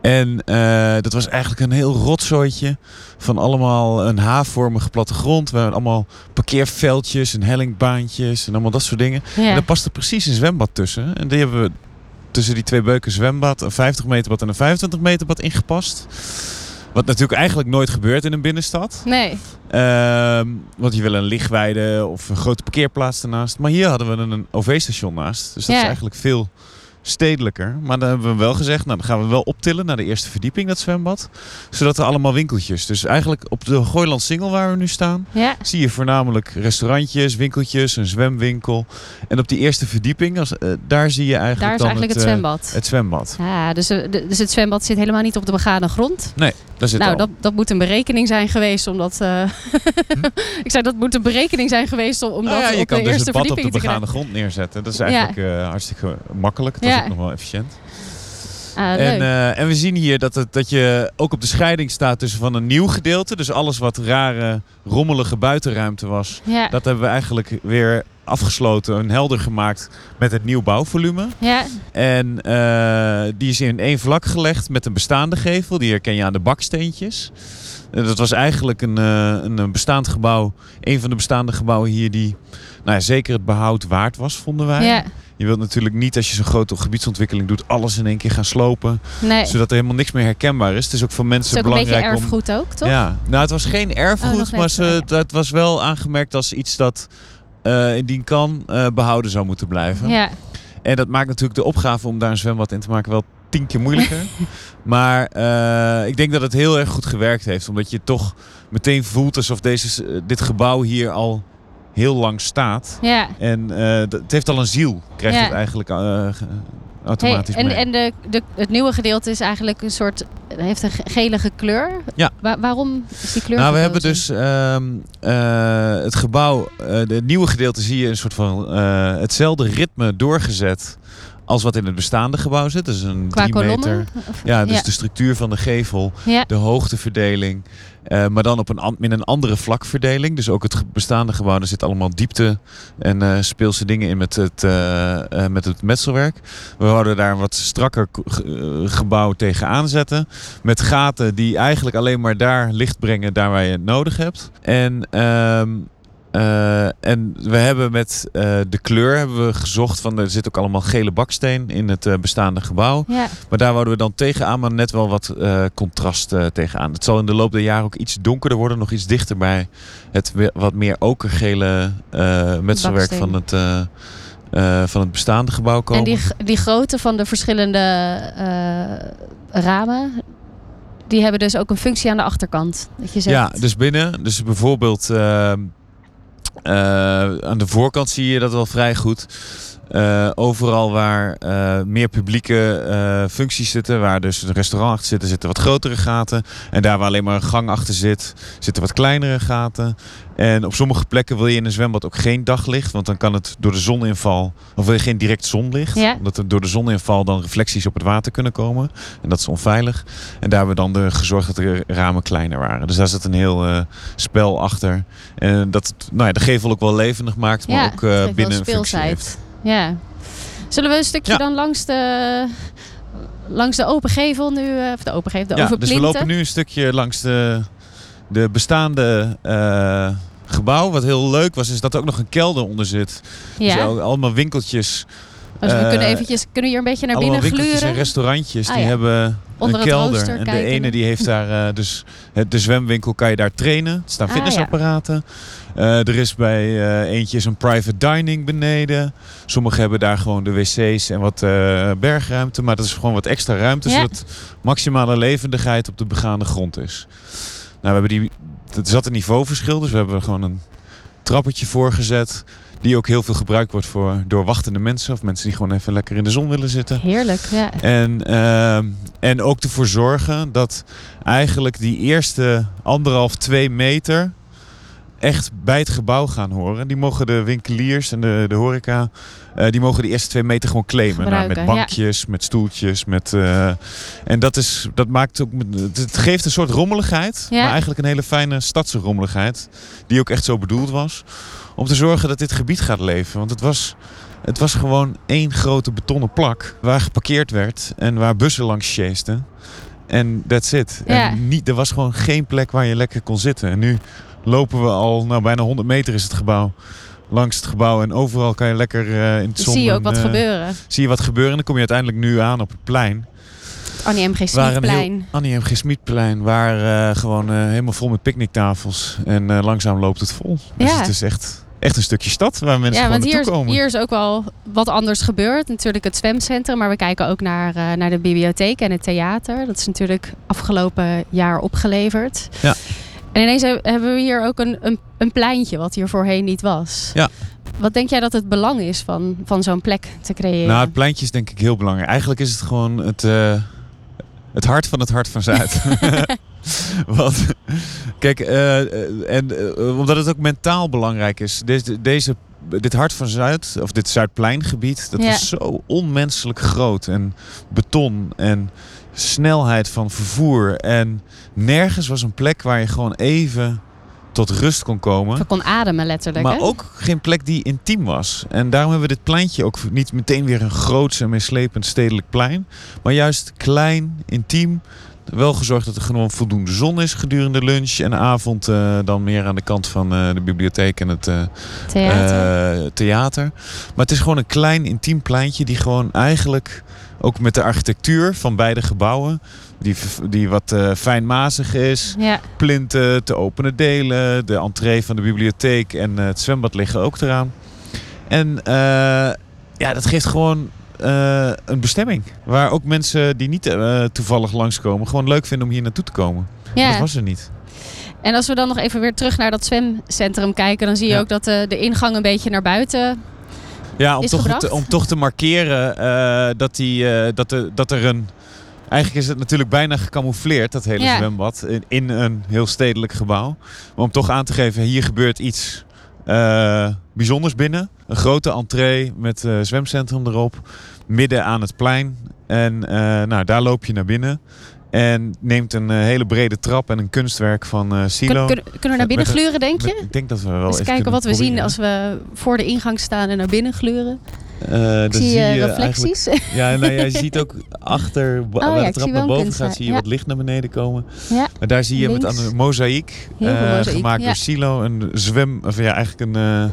En eh, dat was eigenlijk een heel rotzooitje van allemaal een H-vormige plattegrond. We hebben allemaal parkeerveldjes en hellingbaantjes en allemaal dat soort dingen. En daar paste precies een zwembad tussen. En die hebben we tussen die twee beuken zwembad, een 50 meter bad en een 25 meter bad ingepast. Wat natuurlijk eigenlijk nooit gebeurt in een binnenstad. Nee, Ehm, want je wil een lichtweide of een grote parkeerplaats ernaast. Maar hier hadden we een, een OV-station naast. Dus dat Ja. is eigenlijk veel stedelijker. Maar dan hebben we wel gezegd, nou dan gaan we wel optillen naar de eerste verdieping, dat zwembad. Zodat er allemaal winkeltjes. Dus eigenlijk op de Gooiland Singel waar we nu staan, ja. zie je voornamelijk restaurantjes, winkeltjes, een zwemwinkel. En op die eerste verdieping, als, eh, daar zie je eigenlijk Daar is dan eigenlijk het, eh, zwembad. het zwembad. Ja, dus, eh, dus het zwembad zit helemaal niet op de begane grond. Daar zit nou, al. dat, dat moet een berekening zijn geweest omdat. ik zei dat moet een berekening zijn geweest om, om Nou dat ja, je op kan de dus eerste het bad op de begane grond neerzetten. Dat is Ja. eigenlijk hartstikke makkelijk. Dat is ook nog wel efficiënt. Ah. En, eh, en we zien hier dat, het, dat je ook op de scheiding staat tussen van een nieuw gedeelte. Dus alles wat rare, rommelige buitenruimte was. ja, Dat hebben we eigenlijk weer afgesloten en helder gemaakt met het nieuw bouwvolume. ja, En eh, die is in één vlak gelegd met een bestaande gevel. Die herken je aan de baksteentjes. En dat was eigenlijk een, eh, een, een bestaand gebouw. Een van de bestaande gebouwen hier die nou ja, zeker het behoud waard was, vonden wij. ja. Je wilt natuurlijk niet als je zo'n grote gebiedsontwikkeling doet... alles in één keer gaan slopen. Nee. Zodat er helemaal niks meer herkenbaar is. Het is ook voor Het mensen is ook een beetje belangrijk om... erfgoed ook, toch? Ja, nou het was geen Oh, erfgoed, net, maar ze, oh, dat was wel aangemerkt als iets dat eh, indien kan eh, behouden zou moeten blijven. Ja. En dat maakt natuurlijk de opgave om daar een zwembad in te maken wel tien keer moeilijker. maar eh, ik denk dat het heel erg goed gewerkt heeft. Omdat je toch meteen voelt alsof deze, dit gebouw hier al heel lang staat. ja. En eh, het heeft al een ziel, krijgt Ja. het eigenlijk eh, ge- Hey, automatisch en mee. en de, de, het nieuwe gedeelte is eigenlijk een soort. heeft een ge- gelige kleur. Ja. Wa- waarom is die kleur? Nou, we hebben dus ehm, eh, het gebouw, het nieuwe gedeelte zie je een soort van hetzelfde ritme doorgezet als wat in het bestaande gebouw zit. Dus een Qua drie kolommen? meter. Ja, dus ja. de structuur van de gevel, Ja. de hoogteverdeling. eh, maar dan op een, in een andere vlakverdeling. Dus ook het bestaande gebouw, er zit allemaal diepte en eh, speelse dingen in met het, eh, met het metselwerk. We wouden daar een wat strakker gebouw tegenaan zetten. Met gaten die eigenlijk alleen maar daar licht brengen, daar waar je het nodig hebt. En, eh, en we hebben met eh, de kleur hebben we gezocht van er zit ook allemaal gele baksteen in het eh, bestaande gebouw. Ja. Maar daar wouden we dan tegenaan, maar net wel wat contrast tegenaan. Het zal in de loop der jaren ook iets donkerder worden, nog iets dichter bij het wat meer okergele metselwerk Baksteen. van het, van het bestaande gebouw komen. En die, die grootte van de verschillende ramen, die hebben dus ook een functie aan de achterkant. Dat je zegt, Ja, dus binnen. Dus bijvoorbeeld aan de voorkant zie je dat wel vrij goed. Eh, overal waar eh, meer publieke eh, functies zitten, waar dus een restaurant achter zit, zitten wat grotere gaten. En daar waar alleen maar een gang achter zit, zitten wat kleinere gaten. En op sommige plekken wil je in een zwembad ook geen daglicht, want dan kan het door de zoninval, of wil je geen direct zonlicht, Ja. omdat er door de zoninval dan reflecties op het water kunnen komen. En dat is onveilig. En daar hebben we dan de gezorgd dat de ramen kleiner waren. Dus daar zit een heel spel achter. En dat nou ja, de gevel ook wel levendig maakt, maar Ja, ook binnen een functie heeft. Ja. Zullen we een stukje Ja. dan langs de, langs de open gevel nu, eh, of de open gevel, de Ja, dus we lopen nu een stukje langs de, de bestaande eh, gebouw. Wat heel leuk was, is dat er ook nog een kelder onder zit. Dus Ja, allemaal winkeltjes. Dus we eh, kunnen eventjes, kunnen hier een beetje naar binnen winkeltjes gluren? en restaurantjes. Ah, die ja. hebben Onder een kelder. en de ene die heeft daar dus het, de zwemwinkel kan je daar trainen. Er staan Ah, fitnessapparaten. Eh, er is bij eh, eentje is een private dining beneden. Sommigen hebben daar gewoon de wc's en wat eh, bergruimte. Maar dat is gewoon wat extra ruimte. Zodat maximale levendigheid op de begaande grond is. Nou, we hebben die, er zat een niveauverschil. Dus we hebben er gewoon een trappetje voor gezet. Die ook heel veel gebruikt wordt voor, door wachtende mensen. Of mensen die gewoon even lekker in de zon willen zitten. Heerlijk, ja. En, ehm, en ook ervoor zorgen dat eigenlijk die eerste anderhalf, twee meter echt bij het gebouw gaan horen. Die mogen de winkeliers en de, de horeca, eh, die mogen die eerste twee meter gewoon claimen. Nou, met ja. bankjes, met stoeltjes. Met, eh, en dat, is, dat maakt ook, het geeft een soort rommeligheid. Ja. Maar eigenlijk een hele fijne stadse rommeligheid. Die ook echt zo bedoeld was. Om te zorgen dat dit gebied gaat leven. Want het was... Het was gewoon één grote betonnen plak waar geparkeerd werd en waar bussen langs chasten. En that's it. Ja. En niet, er was gewoon geen plek waar je lekker kon zitten. En nu lopen we al, nou bijna 100 meter is het gebouw, langs het gebouw. En overal kan je lekker eh, in het zon... zie je ook wat eh, gebeuren. Zie je wat gebeuren en dan kom je uiteindelijk nu aan op het plein. Annie M. G. Heel- Smitplein. Annie M. G. Smitplein, waar eh, gewoon helemaal vol met picknicktafels. En langzaam loopt het vol. Dus Ja. het is echt, echt een stukje stad waar mensen Ja, gewoon want hier, naartoe komen. hier is ook wel wat anders gebeurd. Natuurlijk het zwemcentrum, maar we kijken ook naar, eh, naar de bibliotheek en het theater. Dat is natuurlijk afgelopen jaar opgeleverd. Ja. En ineens he- hebben we hier ook een, een, een pleintje wat hier voorheen niet was. Ja. Wat denk jij dat het belang is van, van zo'n plek te creëren? Nou, het pleintje is denk ik heel belangrijk. Eigenlijk is het gewoon het, eh, het hart van het hart van Zuid. Want, kijk, eh, eh, en eh, omdat het ook mentaal belangrijk is. Deze, deze, dit hart van Zuid, of dit Zuidpleingebied, dat Ja. was zo onmenselijk groot. En beton en snelheid van vervoer. En nergens was een plek waar je gewoon even tot rust kon komen. Je kon ademen letterlijk. Maar hè? ook geen plek die intiem was. En daarom hebben we dit pleintje ook niet meteen weer een groots en meeslepend stedelijk plein. Maar juist klein, intiem. Wel gezorgd dat er gewoon voldoende zon is gedurende lunch en avond. eh, dan meer aan de kant van eh, de bibliotheek en het eh, theater. theater. Maar het is gewoon een klein, intiem pleintje die gewoon eigenlijk ook met de architectuur van beide gebouwen. Die, die wat eh, fijnmazig is ja. plinten, te openen delen. De entree van de bibliotheek en eh, het zwembad liggen ook eraan. En eh, ja, dat geeft gewoon een bestemming. Waar ook mensen die niet toevallig langskomen... gewoon leuk vinden om hier naartoe te komen. ja. Dat was er niet. En als we dan nog even weer terug naar dat zwemcentrum kijken, dan zie je Ja. ook dat de ingang een beetje naar buiten. Ja, om, Is toch, gebracht? te, om toch te markeren eh, dat, die, eh, dat, er, dat er een... Eigenlijk is het natuurlijk bijna gecamoufleerd, dat hele Ja. zwembad, in, in een heel stedelijk gebouw. Maar om toch aan te geven, hier gebeurt iets eh, bijzonders binnen. Een grote entree met zwemcentrum erop. midden aan het plein. En nou, daar loop je naar binnen. En neemt een eh, hele brede trap en een kunstwerk van eh Silo. Kun- kun- kunnen we naar binnen een- gluren, denk Met- je? ik denk dat we wel Eens kijken wat we zien als we voor de ingang staan en naar binnen gluren. Eh, dan Ik zie, je reflecties. Ja, nou, ja, je ziet ook achter, Oh waar de trap naar boven gaat, zie je ja. wat licht naar beneden komen. ja. Maar daar zie je met Links. een mozaïek, eh, gemaakt ja. door Silo. Een zwem, of ja, eigenlijk een, eh,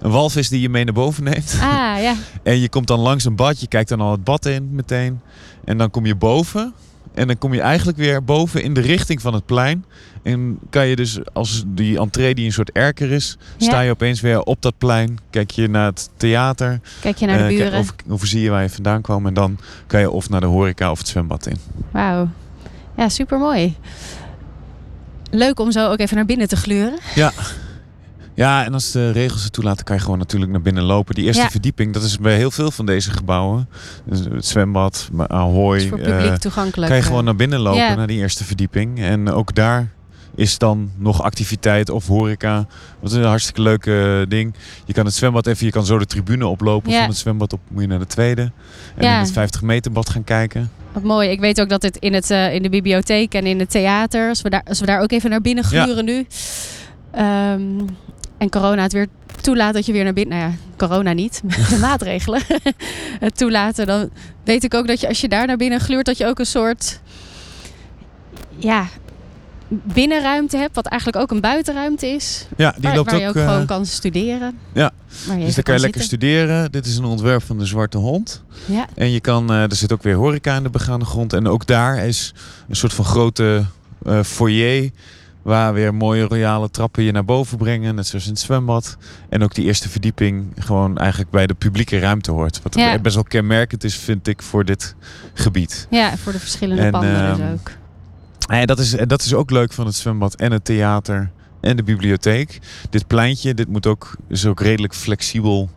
een walvis die je mee naar boven neemt. Ah, ja. En je komt dan langs een bad, je kijkt dan al het bad in meteen. En dan kom je boven. En dan kom je eigenlijk weer boven in de richting van het plein. En kan je dus, als die entree die een soort erker is, Ja. sta je opeens weer op dat plein. Kijk je naar het theater. Kijk je naar de eh, kijk- buren. of, of zie je waar je vandaan kwam. En dan kan je of naar de horeca of het zwembad in. Wauw. Ja, super mooi. Leuk om zo ook even naar binnen te gluren. Ja, en als de regels het toelaten, kan je gewoon natuurlijk naar binnen lopen. Die eerste Ja. verdieping, dat is bij heel veel van deze gebouwen. Dus het zwembad, maar Ahoy. is voor eh, publiek toegankelijk. kan je gewoon naar binnen lopen, Ja. naar die eerste verdieping. En ook daar is dan nog activiteit of horeca. Wat is een hartstikke leuk eh, ding. Je kan het zwembad even, je kan zo de tribune oplopen. Ja. Van het zwembad op moet je naar de tweede. En Ja. in het 50 meter bad gaan kijken. Wat mooi. Ik weet ook dat het in, het, eh, in de bibliotheek en in het theater, als we daar, als we daar ook even naar binnen Ja. gluren nu. Ehm, en corona het weer toelaat dat je weer naar binnen. Nou ja, corona niet, de maatregelen het toelaten. Dan weet ik ook dat je als je daar naar binnen gluurt, dat je ook een soort. Ja. Binnenruimte hebt, wat eigenlijk ook een buitenruimte is. Ja, die waar loopt waar ook. je ook eh, gewoon kan studeren. ja. Dus dan kan je lekker studeren. Dit is een ontwerp van de Zwarte Hond. Ja. En je kan, eh, er zit ook weer horeca in de begane grond. En ook daar is een soort van grote eh, foyer. Waar weer mooie royale trappen je naar boven brengen. Net zoals in het zwembad. En ook die eerste verdieping gewoon eigenlijk bij de publieke ruimte hoort. Wat Ja. best wel kenmerkend is, vind ik, voor dit gebied. ja, voor de verschillende En, panden dus ehm, ook. En dat, is, dat is ook leuk van het zwembad en het theater en de bibliotheek. Dit pleintje, dit moet ook, is ook redelijk flexibel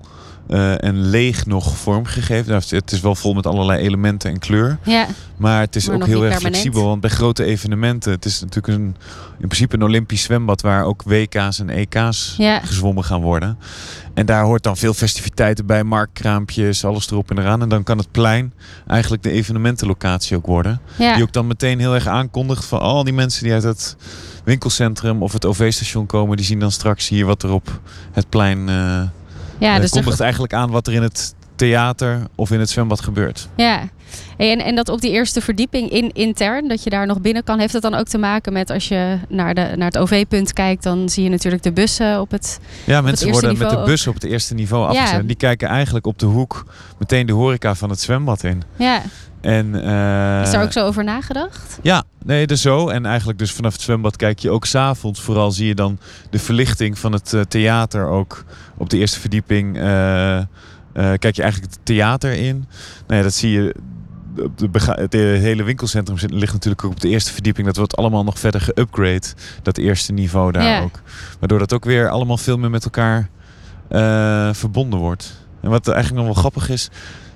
eh, en leeg nog vormgegeven. Nou, het is wel vol met allerlei elementen en kleur. Ja, Maar het is Maar ook heel erg permanent. flexibel. Want bij grote evenementen, het is natuurlijk een, in principe een Olympisch zwembad waar ook WK's en EK's Ja. gezwommen gaan worden. En daar hoort dan veel festiviteiten bij, marktkraampjes, alles erop en eraan. En dan kan het plein eigenlijk de evenementenlocatie ook worden. ja. Die ook dan meteen heel erg aankondigt van al die mensen die uit het winkelcentrum of het OV-station komen, die zien dan straks hier wat er op het plein. eh ja, eh, dus kondigt eigenlijk aan wat er in het theater of in het zwembad gebeurt. Ja, en, en dat op die eerste verdieping in, intern, dat je daar nog binnen kan, heeft het dan ook te maken met als je naar, de, naar het OV-punt kijkt, dan zie je natuurlijk de bussen op het. Ja, mensen worden met de bus op het eerste niveau Ja. afgezet. Die kijken eigenlijk op de hoek meteen de horeca van het zwembad in. Ja, En, eh, is daar ook zo over nagedacht? Ja, nee, dus zo. En eigenlijk dus vanaf het zwembad kijk je ook s'avonds. Vooral zie je dan de verlichting van het eh, theater ook op de eerste verdieping. eh, eh, kijk je eigenlijk het theater in. Nou ja, dat zie je. Het hele winkelcentrum zit, ligt natuurlijk ook op de eerste verdieping. Dat wordt allemaal nog verder geupgrade. Dat eerste niveau daar Ja. ook. Waardoor dat ook weer allemaal veel meer met elkaar eh, verbonden wordt. En wat eigenlijk nog wel grappig is.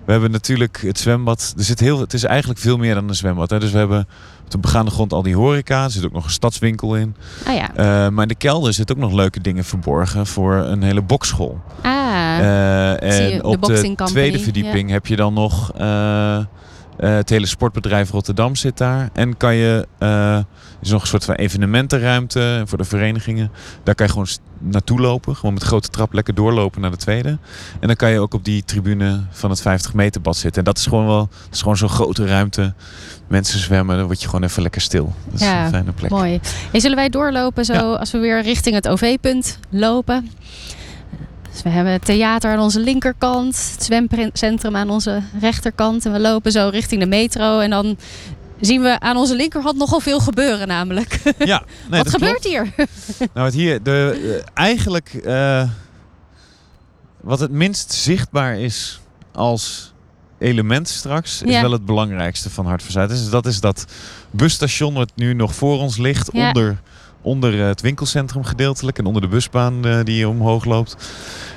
We hebben natuurlijk het zwembad. Er zit heel, het is eigenlijk veel meer dan een zwembad. Hè. Dus we hebben op de begaande grond al die horeca. Er zit ook nog een stadswinkel in. Ah ja. Eh, maar in de kelder zitten ook nog leuke dingen verborgen voor een hele bokschool. Ah, Eh, je, en op de tweede verdieping heb je dan nog eh, het hele sportbedrijf Rotterdam zit daar. En kan je, er is nog een soort van evenementenruimte voor de verenigingen. Daar kan je gewoon naartoe lopen. Gewoon met grote trap lekker doorlopen naar de tweede. En dan kan je ook op die tribune van het 50 meter bad zitten. En dat is gewoon wel, dat is gewoon zo'n grote ruimte. Mensen zwemmen, dan word je gewoon even lekker stil. Dat is Ja, een fijne plek. mooi. Hey, zullen wij doorlopen zo Ja. als we weer richting het OV-punt lopen? Dus we hebben het theater aan onze linkerkant, het zwemcentrum aan onze rechterkant. En we lopen zo richting de metro. En dan zien we aan onze linkerhand nogal veel gebeuren namelijk. Ja, nee, Wat gebeurt klopt. hier? Nou, wat hier, de, eh, eigenlijk eh, wat het minst zichtbaar is als element straks, is Ja. wel het belangrijkste van Hart van Zuid. Dus dat is dat busstation wat nu nog voor ons ligt, Ja. onder onder het winkelcentrum gedeeltelijk en onder de busbaan eh, die omhoog loopt.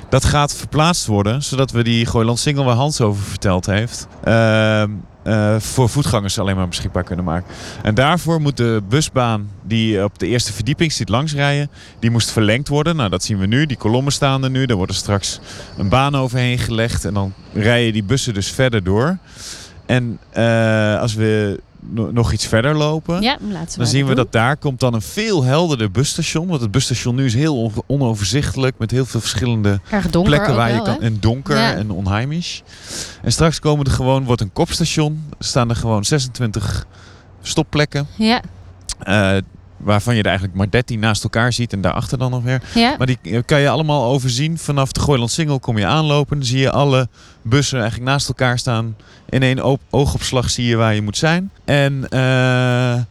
Dat gaat verplaatst worden, zodat we die Gooiland Single waar Hans over verteld heeft, ehm, eh, voor voetgangers alleen maar beschikbaar kunnen maken. En daarvoor moet de busbaan die op de eerste verdieping zit langsrijden, die moest verlengd worden. Nou, dat zien we nu. Die kolommen staan er nu. Daar wordt er straks een baan overheen gelegd en dan rijden die bussen dus verder door. En eh, als we nog iets verder lopen, Ja, laten we dan zien we dat daar komt dan een veel helderder busstation. Want het busstation nu is heel on- onoverzichtelijk met heel veel verschillende plekken waar je kan. hè? En donker Ja. en onheimisch. En straks komen er gewoon, wordt een kopstation. Staan er gewoon 26 stopplekken. Ja, eh, waarvan je er eigenlijk maar 13 naast elkaar ziet. En daarachter dan nog weer. ja. Maar die kan je allemaal overzien. Vanaf de Gooiland Singel kom je aanlopen. Dan zie je alle bussen eigenlijk naast elkaar staan. In één oogopslag zie je waar je moet zijn. En, eh, ja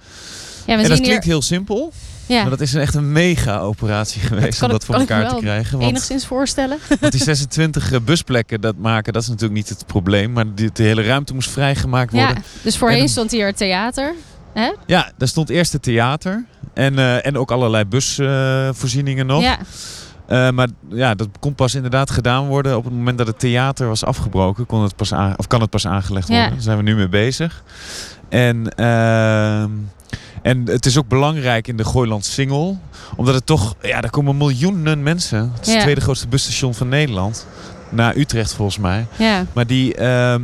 en dat klinkt hier... heel simpel. Ja, Maar dat is een echt een mega operatie geweest om dat voor ik elkaar te krijgen. Want enigszins voorstellen. Want die 26 eh, busplekken dat maken, dat is natuurlijk niet het probleem. Maar die, de hele ruimte moest vrijgemaakt Ja, worden. dus voorheen En- stond hier het theater. Ja, daar stond eerst het theater. En, eh, en ook allerlei busvoorzieningen nog. Ja, Eh, maar ja, dat kon pas inderdaad gedaan worden op het moment dat het theater was afgebroken. Kon het pas aan, of kan het pas aangelegd worden. Ja. Daar zijn we nu mee bezig. En, ehm, en het is ook belangrijk in de Gooiland Singel. Omdat het toch, ja, daar komen miljoenen mensen. Het is Ja. het tweede grootste busstation van Nederland. Na Utrecht volgens mij. ja. Maar die, ehm,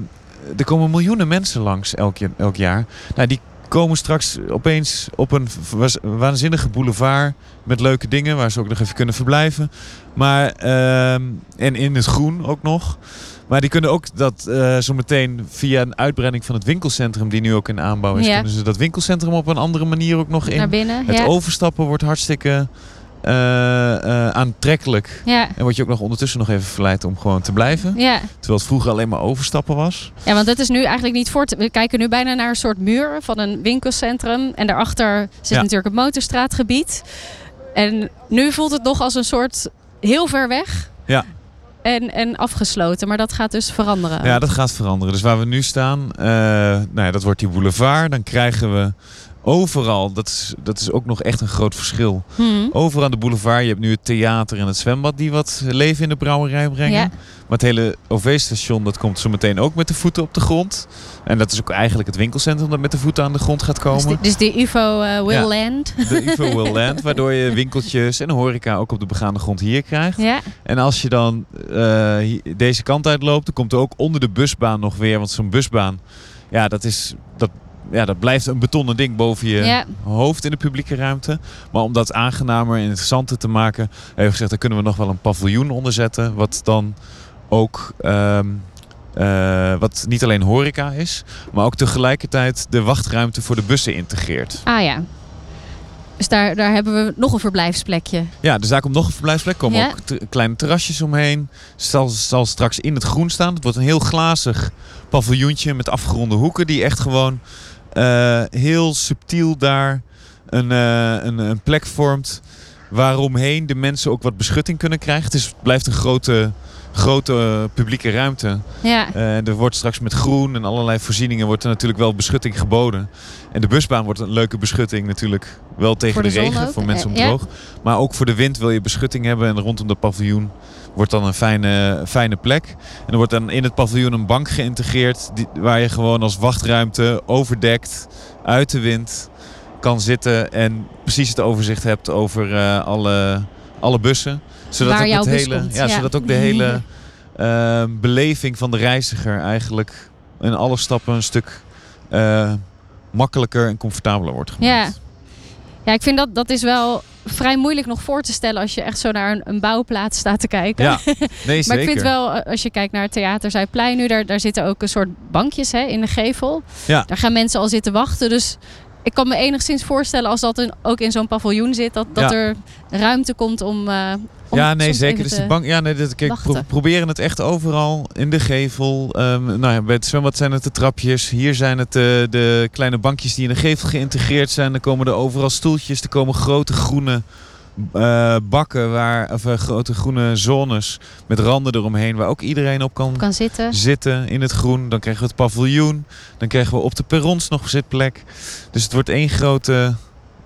er komen miljoenen mensen langs elk, jaar- elk jaar. Nou, die komen straks opeens op een waanzinnige boulevard met leuke dingen waar ze ook nog even kunnen verblijven. Maar, ehm, en in het groen ook nog. Maar die kunnen ook dat eh, zo meteen via een uitbreiding van het winkelcentrum, die nu ook in aanbouw is, Ja. kunnen ze dat winkelcentrum op een andere manier ook nog naar in. binnen. Het Ja. overstappen wordt hartstikke eh, eh, aantrekkelijk. Ja. En word je ook nog ondertussen nog even verleid om gewoon te blijven. Ja. Terwijl het vroeger alleen maar overstappen was. ja, want het is nu eigenlijk niet voor te... We kijken nu bijna naar een soort muur van een winkelcentrum. En daarachter zit Ja. natuurlijk het motorstraatgebied. En nu voelt het nog als een soort heel ver weg. Ja. En, en afgesloten, maar dat gaat dus veranderen. Ja, dat gaat veranderen. Dus waar we nu staan, eh, nou ja, dat wordt die boulevard. Dan krijgen we overal, dat is, dat is ook nog echt een groot verschil. Hm. Overal aan de boulevard, je hebt nu het theater en het zwembad die wat leven in de brouwerij brengen. Ja. Maar het hele OV-station, dat komt zo meteen ook met de voeten op de grond. En dat is ook eigenlijk het winkelcentrum dat met de voeten aan de grond gaat Dus, komen. die, dus die UFO eh, will Ja. land. De UFO will land, waardoor je winkeltjes en horeca ook op de begaande grond hier krijgt. Ja, En als je dan eh, deze kant uitloopt, dan komt er ook onder de busbaan nog weer. Want zo'n busbaan, ja, dat, is, dat, ja, dat blijft een betonnen ding boven je hoofd in de publieke ruimte. Maar om dat aangenamer en interessanter te maken, hebben we gezegd, daar kunnen we nog wel een paviljoen onder zetten. Wat dan ook. ehm, eh, wat niet alleen horeca is, maar ook tegelijkertijd de wachtruimte voor de bussen integreert. Ah ja. Dus daar, daar hebben we nog een verblijfsplekje. Ja, dus daar komt nog een verblijfsplek. Er komen Ja. ook kleine terrasjes omheen. Zal, zal straks in het groen staan. Het wordt een heel glazig paviljoentje met afgeronde hoeken. Die echt gewoon eh, heel subtiel daar een, eh, een, een plek vormt. Waaromheen de mensen ook wat beschutting kunnen krijgen. Het, is, het blijft een grote, grote eh, publieke ruimte. Ja, Eh, er wordt straks met groen en allerlei voorzieningen wordt er natuurlijk wel beschutting geboden. En de busbaan wordt een leuke beschutting natuurlijk. Wel tegen Voor de, de regen, ook, voor mensen om ja. droog. Maar ook voor de wind wil je beschutting hebben. En rondom dat paviljoen wordt dan een fijne, fijne plek. En er wordt dan in het paviljoen een bank geïntegreerd. Die, waar je gewoon als wachtruimte overdekt uit de wind kan zitten. En precies het overzicht hebt over eh, alle, alle bussen. Zodat Waar ook jouw hele, komt, ja, ja. Zodat ook de hele eh, beleving van de reiziger eigenlijk in alle stappen een stuk eh, makkelijker en comfortabeler wordt gemaakt. Ja. ja, ik vind dat, dat is wel vrij moeilijk nog voor te stellen als je echt zo naar een, een bouwplaats staat te kijken. Ja, nee Maar zeker. ik vind wel, eh, als je kijkt naar het Theater Zuidplein nu, daar, daar zitten ook een soort bankjes hè, in de gevel. Ja. Daar gaan mensen al zitten wachten. Dus ik kan me enigszins voorstellen als dat in- ook in zo'n paviljoen zit, dat, dat Ja. er ruimte komt om. eh, om ja, nee, zeker. Dus die bank, ja, nee, dat, kijk, pro- proberen het echt overal in de gevel. Ehm, nou ja, bij het zwembad zijn het de trapjes. Hier zijn het de, de kleine bankjes die in de gevel geïntegreerd zijn. Dan komen er overal stoeltjes. Er komen grote groene eh, bakken, waar, of eh, grote groene zones met randen eromheen, waar ook iedereen op kan, kan zitten. zitten in het groen. Dan krijgen we het paviljoen. Dan krijgen we op de perrons nog zitplek. Dus het wordt één grote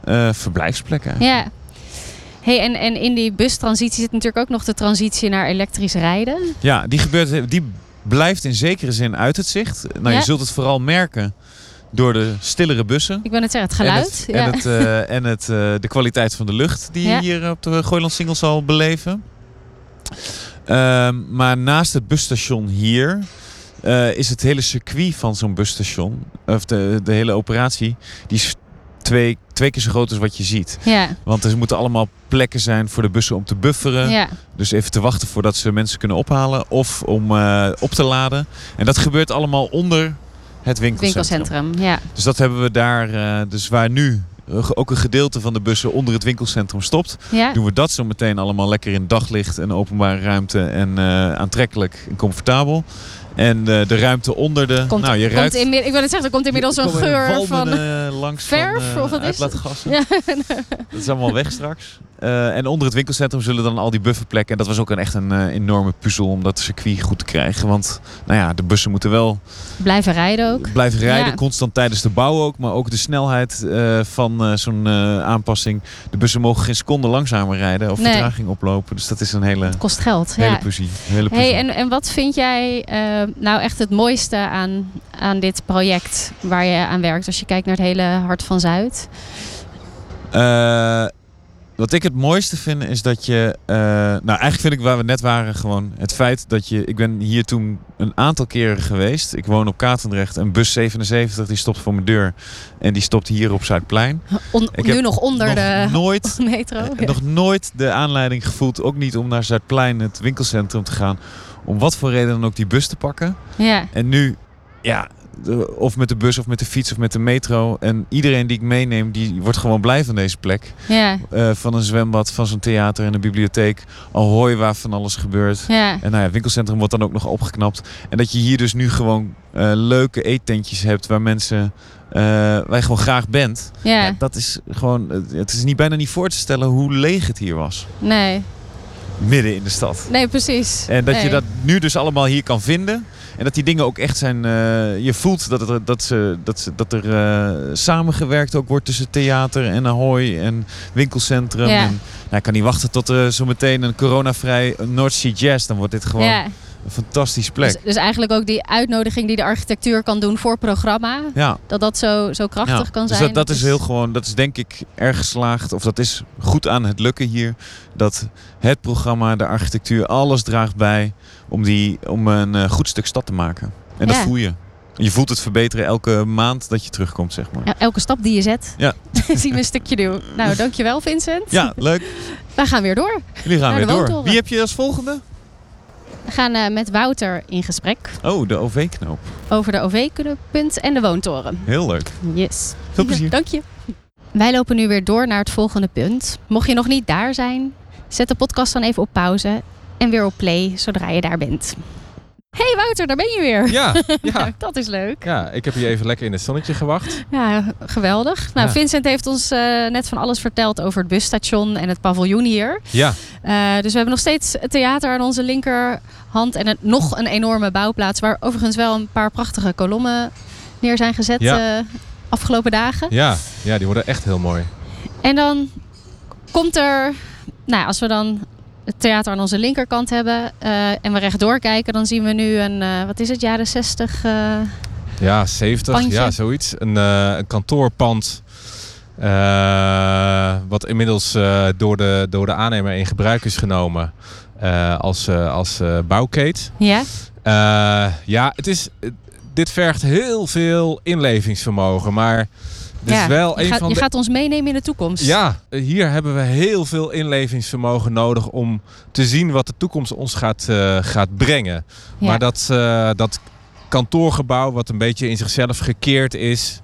eh, verblijfsplekken. Ja. Hey, en, en in die bustransitie zit natuurlijk ook nog de transitie naar elektrisch rijden. Ja, die, gebeurt, die blijft in zekere zin uit het zicht. Nou, Ja. Je zult het vooral merken door de stillere bussen. Ik wil net zeggen, het geluid. En, het, ja. en, het, eh, en het, eh, de kwaliteit van de lucht die Ja. je hier op de Gooiland Singel zal beleven. Ehm, maar naast het busstation hier eh, is het hele circuit van zo'n busstation, of de, de hele operatie, die is twee, twee keer zo groot als wat je ziet. ja, Want er moeten allemaal plekken zijn voor de bussen om te bufferen. ja, Dus even te wachten voordat ze mensen kunnen ophalen of om op te laden. En dat gebeurt allemaal onder het het winkelcentrum. winkelcentrum. Ja. Dus dat hebben we daar, eh, dus waar nu eh, ook een gedeelte van de bussen onder het winkelcentrum stopt, Ja. doen we dat zo meteen allemaal lekker in daglicht en openbare ruimte en eh, aantrekkelijk en comfortabel. En eh, de ruimte onder de, Komt, nou je komt ruikt... inmi- ik wil het zeggen, er komt inmiddels een geur van... langs verf, van, of wat is het? Ja. Dat is allemaal weg straks. Eh, en onder het winkelcentrum zullen dan al die bufferplekken. En dat was ook een, echt een eh, enorme puzzel om dat circuit goed te krijgen. Want nou ja, de bussen moeten wel Blijven rijden ook. blijven rijden. Ja. Constant tijdens de bouw ook. Maar ook de snelheid van zo'n aanpassing. De bussen mogen geen seconde langzamer rijden of Nee. vertraging oplopen. Dus dat is een hele, Kost geld. hele Ja. puzzie. Hele puzzel. Hey, en, en wat vind jij nou echt het mooiste aan, aan dit project waar je aan werkt? Als je kijkt naar het hele Hart van Zuid. Eh, wat ik het mooiste vind is dat je... eh, nou, eigenlijk vind ik waar we net waren gewoon het feit dat je... Ik ben hier toen een aantal keren geweest. Ik woon op Katendrecht. En bus 77 die stopt voor mijn deur. En die stopt hier op Zuidplein. On- Ik nu nog onder nog de nooit... metro. eh, Ja. Nog nooit de aanleiding gevoeld, ook niet om naar Zuidplein, het winkelcentrum, te gaan. Om wat voor reden dan ook die bus te pakken. Ja, En nu, ja, de- of met de bus of met de fiets of met de metro. En iedereen die ik meeneem, die wordt gewoon blij van deze plek. ja, Eh, van een zwembad, van zo'n theater en een bibliotheek. Ahoy, waar van alles gebeurt. ja. En nou ja, het winkelcentrum wordt dan ook nog opgeknapt. En dat je hier dus nu gewoon eh, leuke eettentjes hebt waar mensen, eh, waar je gewoon graag bent. ja. Dat is gewoon, het is niet, bijna niet voor te stellen hoe leeg het hier was. Nee, Midden in de stad. nee, precies. En dat je dat nu dus allemaal hier kan vinden. En dat die dingen ook echt zijn. eh, je voelt dat, het, dat, ze, dat, ze, dat er eh, samengewerkt ook wordt tussen theater en Ahoy en winkelcentrum. Ja. En, nou, ik kan niet wachten tot er zo meteen een coronavrij North Sea Jazz. Dan wordt dit gewoon Ja. Een fantastische plek. Dus, dus eigenlijk ook die uitnodiging die de architectuur kan doen voor programma. ja. Dat dat zo, zo krachtig Ja, kan dus zijn. dat, dat is heel gewoon, dat is denk ik erg geslaagd. Of dat is goed aan het lukken hier. Dat het programma, de architectuur, alles draagt bij om, die, om een eh, goed stuk stad te maken. En dat voel je. Je voelt het verbeteren elke maand dat je terugkomt, zeg maar. Ja, elke stap die je zet, Ja. zien we een stukje doen. Nou, dankjewel Vincent. Ja, leuk. Wij gaan weer door. Jullie gaan Naar weer door. woontoren. Wie heb je als volgende? We gaan eh, met Wouter in gesprek Oh, de OV-knoop. over de OV-punt en de woontoren. Heel leuk. Yes. Veel plezier. Dank je. Wij lopen nu weer door naar het volgende punt. Mocht je nog niet daar zijn, zet de podcast dan even op pauze en weer op play zodra je daar bent. Hey Wouter, daar ben je weer. Ja, ja. Dat is leuk. ja, ik heb hier even lekker in het zonnetje gewacht. Ja, geweldig. Nou, Ja. Vincent heeft ons eh, net van alles verteld over het busstation en het paviljoen hier. Ja, Eh, dus we hebben nog steeds het theater aan onze linkerhand en het, nog een enorme bouwplaats waar overigens wel een paar prachtige kolommen neer zijn gezet Ja. eh, afgelopen dagen. ja, ja, die worden echt heel mooi. En dan komt er, nou als we dan het theater aan onze linkerkant hebben eh, en we rechtdoor kijken, dan zien we nu een, eh, wat is het, jaren 60? eh, Ja, 70, Pandje. ja, zoiets. Een, een kantoorpand. wat inmiddels door, de, door de aannemer in gebruik is genomen als, als bouwkeet. ja, ja, het is, dit vergt heel veel inlevingsvermogen, maar ja. wel je, een gaat, van je de... gaat ons meenemen in de toekomst. Ja, hier hebben we heel veel inlevingsvermogen nodig om te zien wat de toekomst ons gaat, eh, gaat brengen. Ja. Maar dat, eh, dat kantoorgebouw, wat een beetje in zichzelf gekeerd is,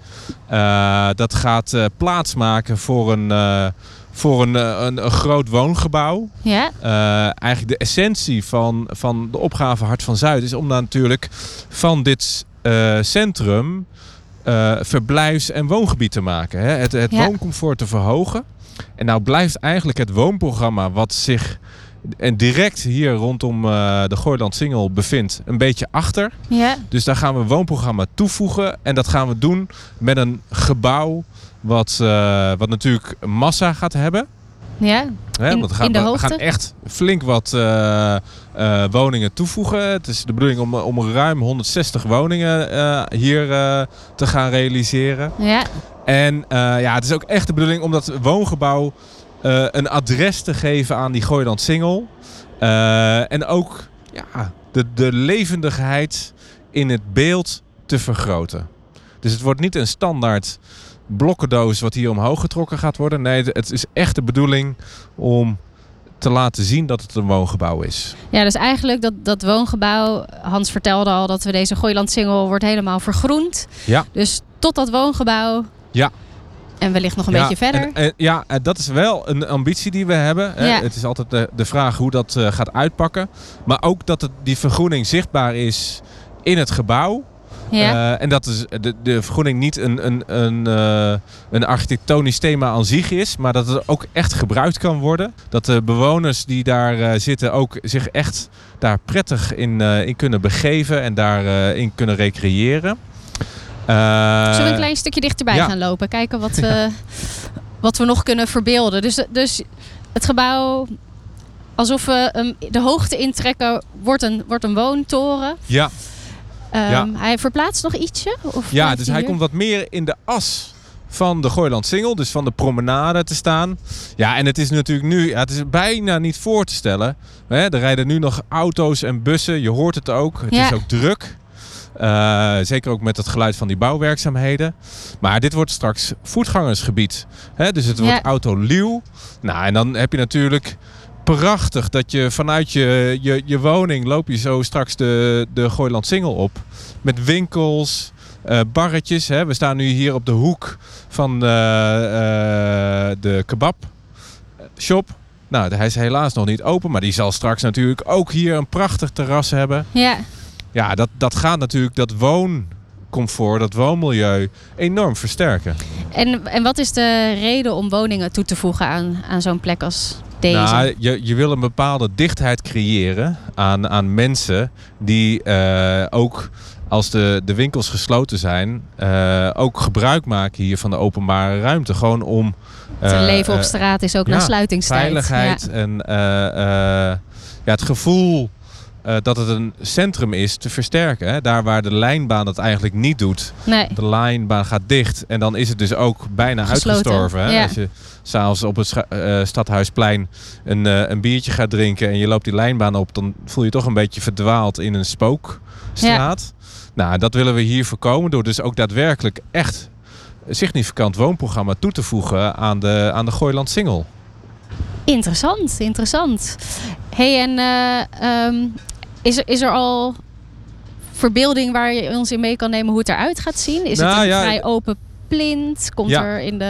eh, dat gaat plaatsmaken voor een, voor een, een, een groot woongebouw. Ja, eigenlijk de essentie van, van de opgave Hart van Zuid is om dan natuurlijk van dit centrum eh, verblijfs- en woongebied te maken. Hè? Het, het Ja. wooncomfort te verhogen. En nou blijft eigenlijk het woonprogramma wat zich en direct hier rondom uh, de Gooiland Singel bevindt, een beetje achter. Ja. Dus daar gaan we een woonprogramma toevoegen. En dat gaan we doen met een gebouw wat, uh, wat natuurlijk massa gaat hebben. Ja, Hè, in, want we gaan, in de we hoogte? gaan echt flink wat uh, uh, woningen toevoegen. Het is de bedoeling om, om ruim 160 woningen uh, hier te gaan realiseren. Ja. En ja, het is ook echt de bedoeling om dat woongebouw een adres te geven aan die Gooiland Singel. en ook ja, de, de levendigheid in het beeld te vergroten. Dus het wordt niet een standaard blokkendoos wat hier omhoog getrokken gaat worden. Nee, het is echt de bedoeling om te laten zien dat het een woongebouw is. Ja, dus eigenlijk dat, dat woongebouw, Hans vertelde al dat we deze Gooiland Singel wordt helemaal vergroend. Ja. Dus tot dat woongebouw. Ja. En wellicht nog een ja, beetje verder. En, en, ja, dat is wel een ambitie die we hebben. Hè. Ja. Het is altijd de, de vraag hoe dat uh, gaat uitpakken. Maar ook dat het, die vergroening zichtbaar is in het gebouw. Ja. Uh, en dat is de, de vergroening niet een, een, een, uh, een architectonisch thema aan zich is, maar dat het ook echt gebruikt kan worden. Dat de bewoners die daar uh, zitten ook zich echt daar prettig in, in kunnen begeven en daarin in kunnen recreëren. Zullen we een klein stukje dichterbij ja. gaan lopen? Kijken wat we, wat we nog kunnen verbeelden. Dus, dus het gebouw, alsof we um, de hoogte intrekken, wordt een, wordt een woontoren. Ja. Ja. Hij verplaatst nog ietsje? Of Ja, dus hij hier? komt wat meer in de as van de Gooiland Singel, dus van de promenade te staan. Ja, en het is natuurlijk nu, ja, het is bijna niet voor te stellen. Hè, er rijden nu nog auto's en bussen, je hoort het ook. Het Ja. is ook druk. Uh, zeker ook met het geluid van die bouwwerkzaamheden. Maar dit wordt straks voetgangersgebied. Hè, dus het wordt Ja. autoluw. Nou, en dan heb je natuurlijk prachtig dat je vanuit je, je, je woning loop je zo straks de, de Gooiland Singel op. Met winkels, eh, barretjes. Hè. We staan nu hier op de hoek van eh, eh, de kebab shop. Nou, hij is helaas nog niet open, maar die zal straks natuurlijk ook hier een prachtig terras hebben. Ja, Ja, dat, dat gaat natuurlijk dat wooncomfort, dat woonmilieu enorm versterken. en, en wat is de reden om woningen toe te voegen aan, aan zo'n plek als deze? Nou, je, je wil een bepaalde dichtheid creëren aan, aan mensen die eh, ook als de, de winkels gesloten zijn, eh, ook gebruik maken hier van de openbare ruimte. Gewoon om Te eh, leven op straat is ook ja, na sluitingstijd. veiligheid en ja, het gevoel eh, dat het een centrum is te versterken. Hè? Daar waar de lijnbaan dat eigenlijk niet doet. Ja. Nee. De lijnbaan gaat dicht en dan is het dus ook bijna Gesloten, uitgestorven. Hè? ja. Als je s'avonds op het eh, Stadhuisplein een, eh, een biertje gaat drinken en je loopt die lijnbaan op, dan voel je toch een beetje verdwaald in een spookstraat. Nou, dat willen we hier voorkomen door dus ook daadwerkelijk echt een significant woonprogramma toe te voegen aan de, aan de Gooiland Singel. Interessant, interessant. hey, en eh, ehm, is, er, is er al verbeelding waar je ons in mee kan nemen hoe het eruit gaat zien? Is Nou, het een ja, vrij open plint? Komt Ja. er in de.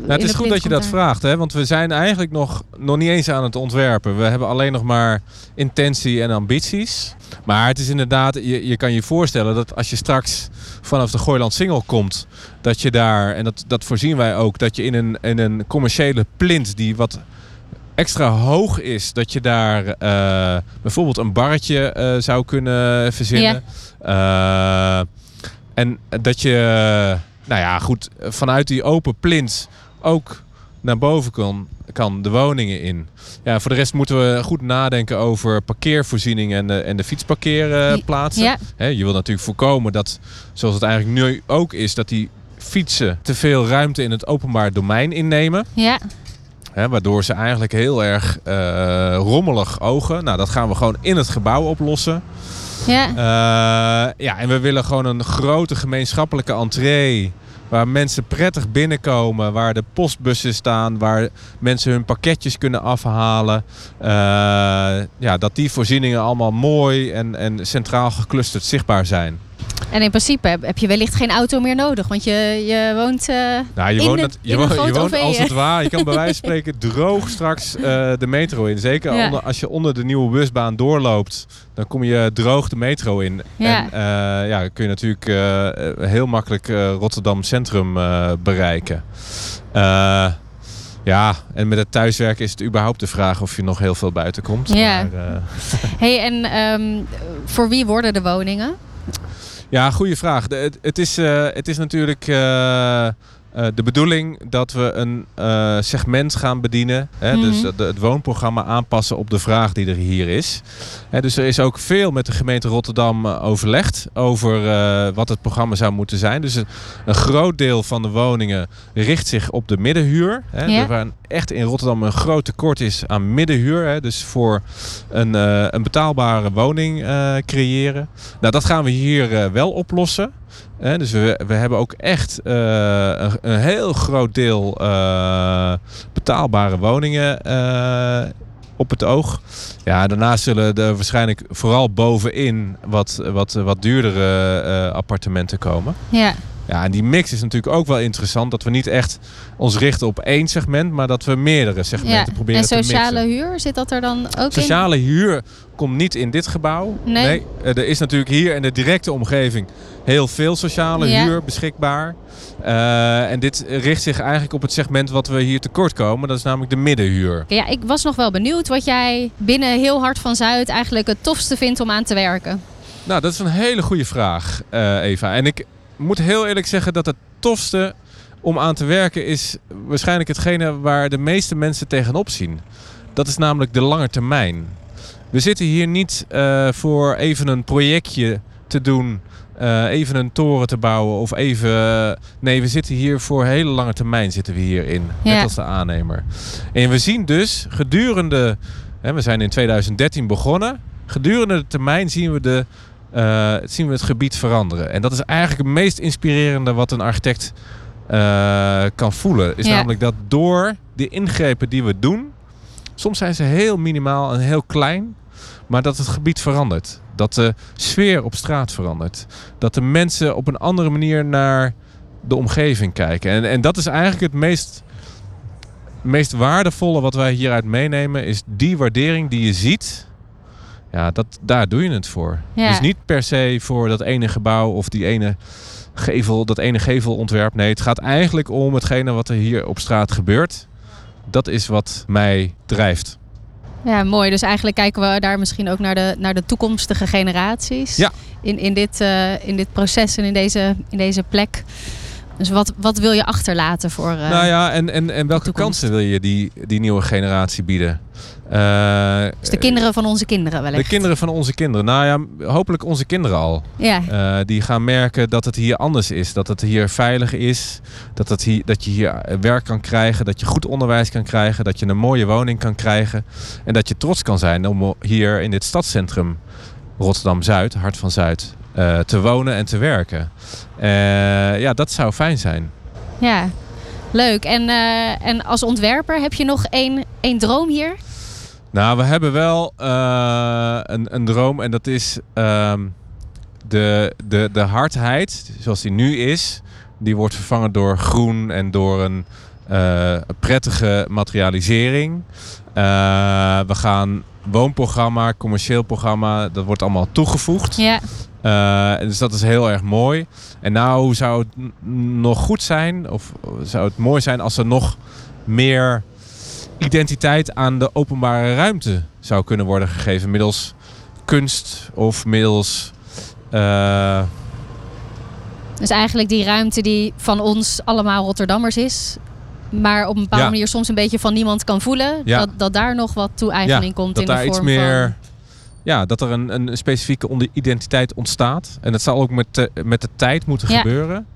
Nou, het is goed dat je dat vraagt, hè? want we zijn eigenlijk nog, nog niet eens aan het ontwerpen. We hebben alleen nog maar intentie en ambities. Maar het is inderdaad, je, je kan je voorstellen dat als je straks vanaf de Gooiland Singel komt, dat je daar, en dat, dat voorzien wij ook, dat je in een, in een commerciële plint die wat extra hoog is, dat je daar eh, bijvoorbeeld een barretje eh, zou kunnen verzinnen. Eh, en dat je, nou ja, goed, vanuit die open plint ook naar boven kan, kan de woningen in. Ja, voor de rest moeten we goed nadenken over parkeervoorzieningen en de, en de fietsparkeerplaatsen. Ja. Je wil natuurlijk voorkomen dat, zoals het eigenlijk nu ook is, dat die fietsen te veel ruimte in het openbaar domein innemen. Ja, Waardoor ze eigenlijk heel erg eh, rommelig ogen. Nou, dat gaan we gewoon in het gebouw oplossen. ja. Eh, ja, en we willen gewoon een grote gemeenschappelijke entree. Waar mensen prettig binnenkomen, waar de postbussen staan, waar mensen hun pakketjes kunnen afhalen. Eh, ja, dat die voorzieningen allemaal mooi en, en centraal geclusterd zichtbaar zijn. En in principe heb, heb je wellicht geen auto meer nodig, want je, je woont. eh, Nou, je In woont, het- je woont, je groot woont OV, als het ware, je kan bij wijze van spreken droog straks eh, de metro in. Zeker Ja. onder, als je onder de nieuwe busbaan doorloopt, dan kom je droog de metro in. Ja. En eh, ja, dan kun je natuurlijk heel makkelijk Rotterdam Centrum bereiken. Ja, en met het thuiswerken is het überhaupt de vraag of je nog heel veel buiten komt. Ja. Maar, Hey, en ehm, voor wie worden de woningen? Ja, goede vraag. De- het, is, eh, het is natuurlijk eh, eh, de bedoeling dat we een eh, segment gaan bedienen. Hè? Mhm. Dus de- het woonprogramma aanpassen op de vraag die er hier is. Hè, dus er is ook veel met de gemeente Rotterdam eh, overlegd over wat het programma zou moeten zijn. Dus een, een groot deel van de woningen richt zich op de middenhuur. Hè? Er waar een- echt in Rotterdam een groot tekort is aan middenhuur. Hè? Dus voor een, een betaalbare woning creëren. Nou, dat gaan we hier wel oplossen. Dus we, we hebben ook echt eh, een, een heel groot deel eh, betaalbare woningen eh, op het oog. Ja, daarnaast zullen er waarschijnlijk vooral bovenin wat, wat, wat duurdere appartementen komen. Ja, Ja, en die mix is natuurlijk ook wel interessant. Dat we niet echt ons richten op één segment, maar dat we meerdere segmenten ja. proberen En te mixen. sociale huur, zit dat er dan ook in? Sociale huur komt niet in dit gebouw. Nee. eh, er is natuurlijk hier in de directe omgeving heel veel sociale Ja. huur beschikbaar. Eh, en dit richt zich eigenlijk op het segment wat we hier tekort komen. Dat is namelijk de middenhuur. Ja, ik was nog wel benieuwd wat jij binnen heel Hart van Zuid eigenlijk het tofste vindt om aan te werken. Nou, dat is een hele goede vraag, eh, Eva. En ik moet heel eerlijk zeggen dat het tofste om aan te werken is waarschijnlijk hetgene waar de meeste mensen tegenop zien. Dat is namelijk de lange termijn. We zitten hier niet eh, voor even een projectje te doen, eh, even een toren te bouwen of even. nee, we zitten hier voor hele lange termijn zitten we hierin, net Ja. als de aannemer. En we zien dus gedurende, hè, we zijn in 2013 begonnen, gedurende de termijn zien we de eh, zien we het gebied veranderen. En dat is eigenlijk het meest inspirerende wat een architect eh, kan voelen. Is Ja. namelijk dat door de ingrepen die we doen, soms zijn ze heel minimaal en heel klein, maar dat het gebied verandert. Dat de sfeer op straat verandert. Dat de mensen op een andere manier naar de omgeving kijken. En, en dat is eigenlijk het meest, meest waardevolle wat wij hieruit meenemen, is die waardering die je ziet. Ja, dat, daar doe je het voor. Ja. Dus niet per se voor dat ene gebouw of die ene gevel, dat ene gevelontwerp. Nee, het gaat eigenlijk om hetgene wat er hier op straat gebeurt. Dat is wat mij drijft. Ja, mooi. Dus eigenlijk kijken we daar misschien ook naar de, naar de toekomstige generaties. Ja. In, in, dit, eh, in dit proces en in deze, in deze plek. Dus wat, wat wil je achterlaten voor... eh, nou ja, en, en, en welke kansen wil je die, die nieuwe generatie bieden? Eh, dus de kinderen van onze kinderen wellicht. de kinderen van onze kinderen. Nou ja, hopelijk onze kinderen al. Ja, Eh, die gaan merken dat het hier anders is. Dat het hier veilig is. Dat, het hier, dat je hier werk kan krijgen. Dat je goed onderwijs kan krijgen. Dat je een mooie woning kan krijgen. En dat je trots kan zijn om hier in dit stadscentrum Rotterdam-Zuid, Hart van Zuid, eh, te wonen en te werken. Ja, dat zou fijn zijn. ja. Leuk. En, en als ontwerper heb je nog één, één droom hier? Nou, we hebben wel eh, een, een droom en dat is ehm, de, de, de hardheid zoals die nu is. Die wordt vervangen door groen en door een eh, prettige materialisering. Eh, we gaan woonprogramma, commercieel programma, dat wordt allemaal toegevoegd. Ja, dus dat is heel erg mooi. En nou zou het nog goed zijn, of zou het mooi zijn als er nog meer identiteit aan de openbare ruimte zou kunnen worden gegeven. Middels kunst of middels. eh, dus eigenlijk die ruimte die van ons allemaal Rotterdammers is. Maar op een bepaalde Ja. manier soms een beetje van niemand kan voelen. Ja. Dat, dat daar nog wat toe-eigening komt dat in de daar vorm iets meer. van... Ja, dat er een, een specifieke onder- identiteit ontstaat. En dat zal ook met de, met de tijd moeten Ja. gebeuren.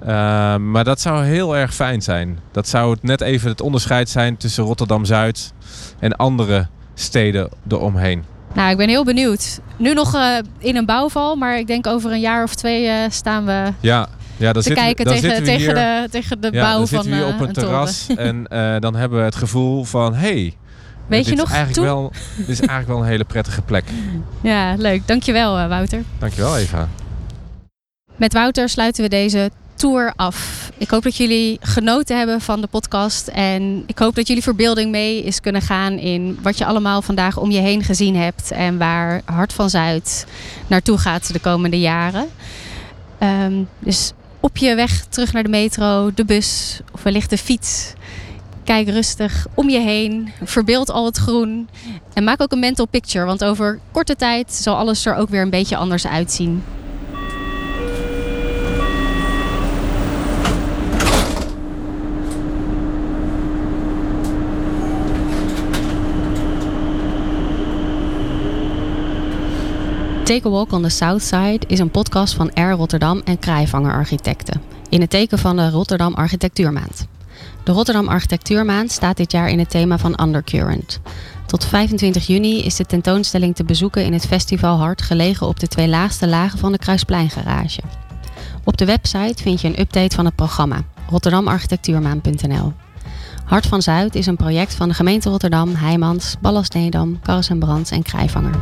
Eh, maar dat zou heel erg fijn zijn. Dat zou het net even het onderscheid zijn tussen Rotterdam-Zuid en andere steden eromheen. Nou, ik ben heel benieuwd. Nu nog eh, in een bouwval, maar ik denk over een jaar of twee eh, staan we Ja, ja dan te zitten, kijken dan tegen, zitten we tegen, hier, de, tegen de ja, bouw dan van zitten we hier eh, op een, terras en dan hebben we het gevoel van... Hey, Weet je dit nog Is eigenlijk toen? wel, dit is eigenlijk wel een hele prettige plek. Ja, leuk. Dankjewel, Wouter. Dankjewel Eva. Met Wouter sluiten we deze tour af. Ik hoop dat jullie genoten hebben van de podcast. En ik hoop dat jullie verbeelding mee is kunnen gaan in wat je allemaal vandaag om je heen gezien hebt. En waar Hart van Zuid naartoe gaat de komende jaren. Um, dus op je weg terug naar de metro, de bus of wellicht de fiets. Kijk rustig om je heen, verbeeld al het groen en maak ook een mental picture, want over korte tijd zal alles er ook weer een beetje anders uitzien. Take a Walk on the South Side is een podcast van R Rotterdam en Kraaivanger Architecten. In het teken van de Rotterdam Architectuurmaand. De Rotterdam Architectuurmaand staat dit jaar in het thema van Undercurrent. Tot 25 juni is de tentoonstelling te bezoeken in het Festival Hart, gelegen op de twee laagste lagen van de Kruispleingarage. Op de website vind je een update van het programma, rotterdamarchitectuurmaan.nl. Hart van Zuid is een project van de gemeente Rotterdam, Heijmans, Ballast Nedam, en Brands en Krijvanger.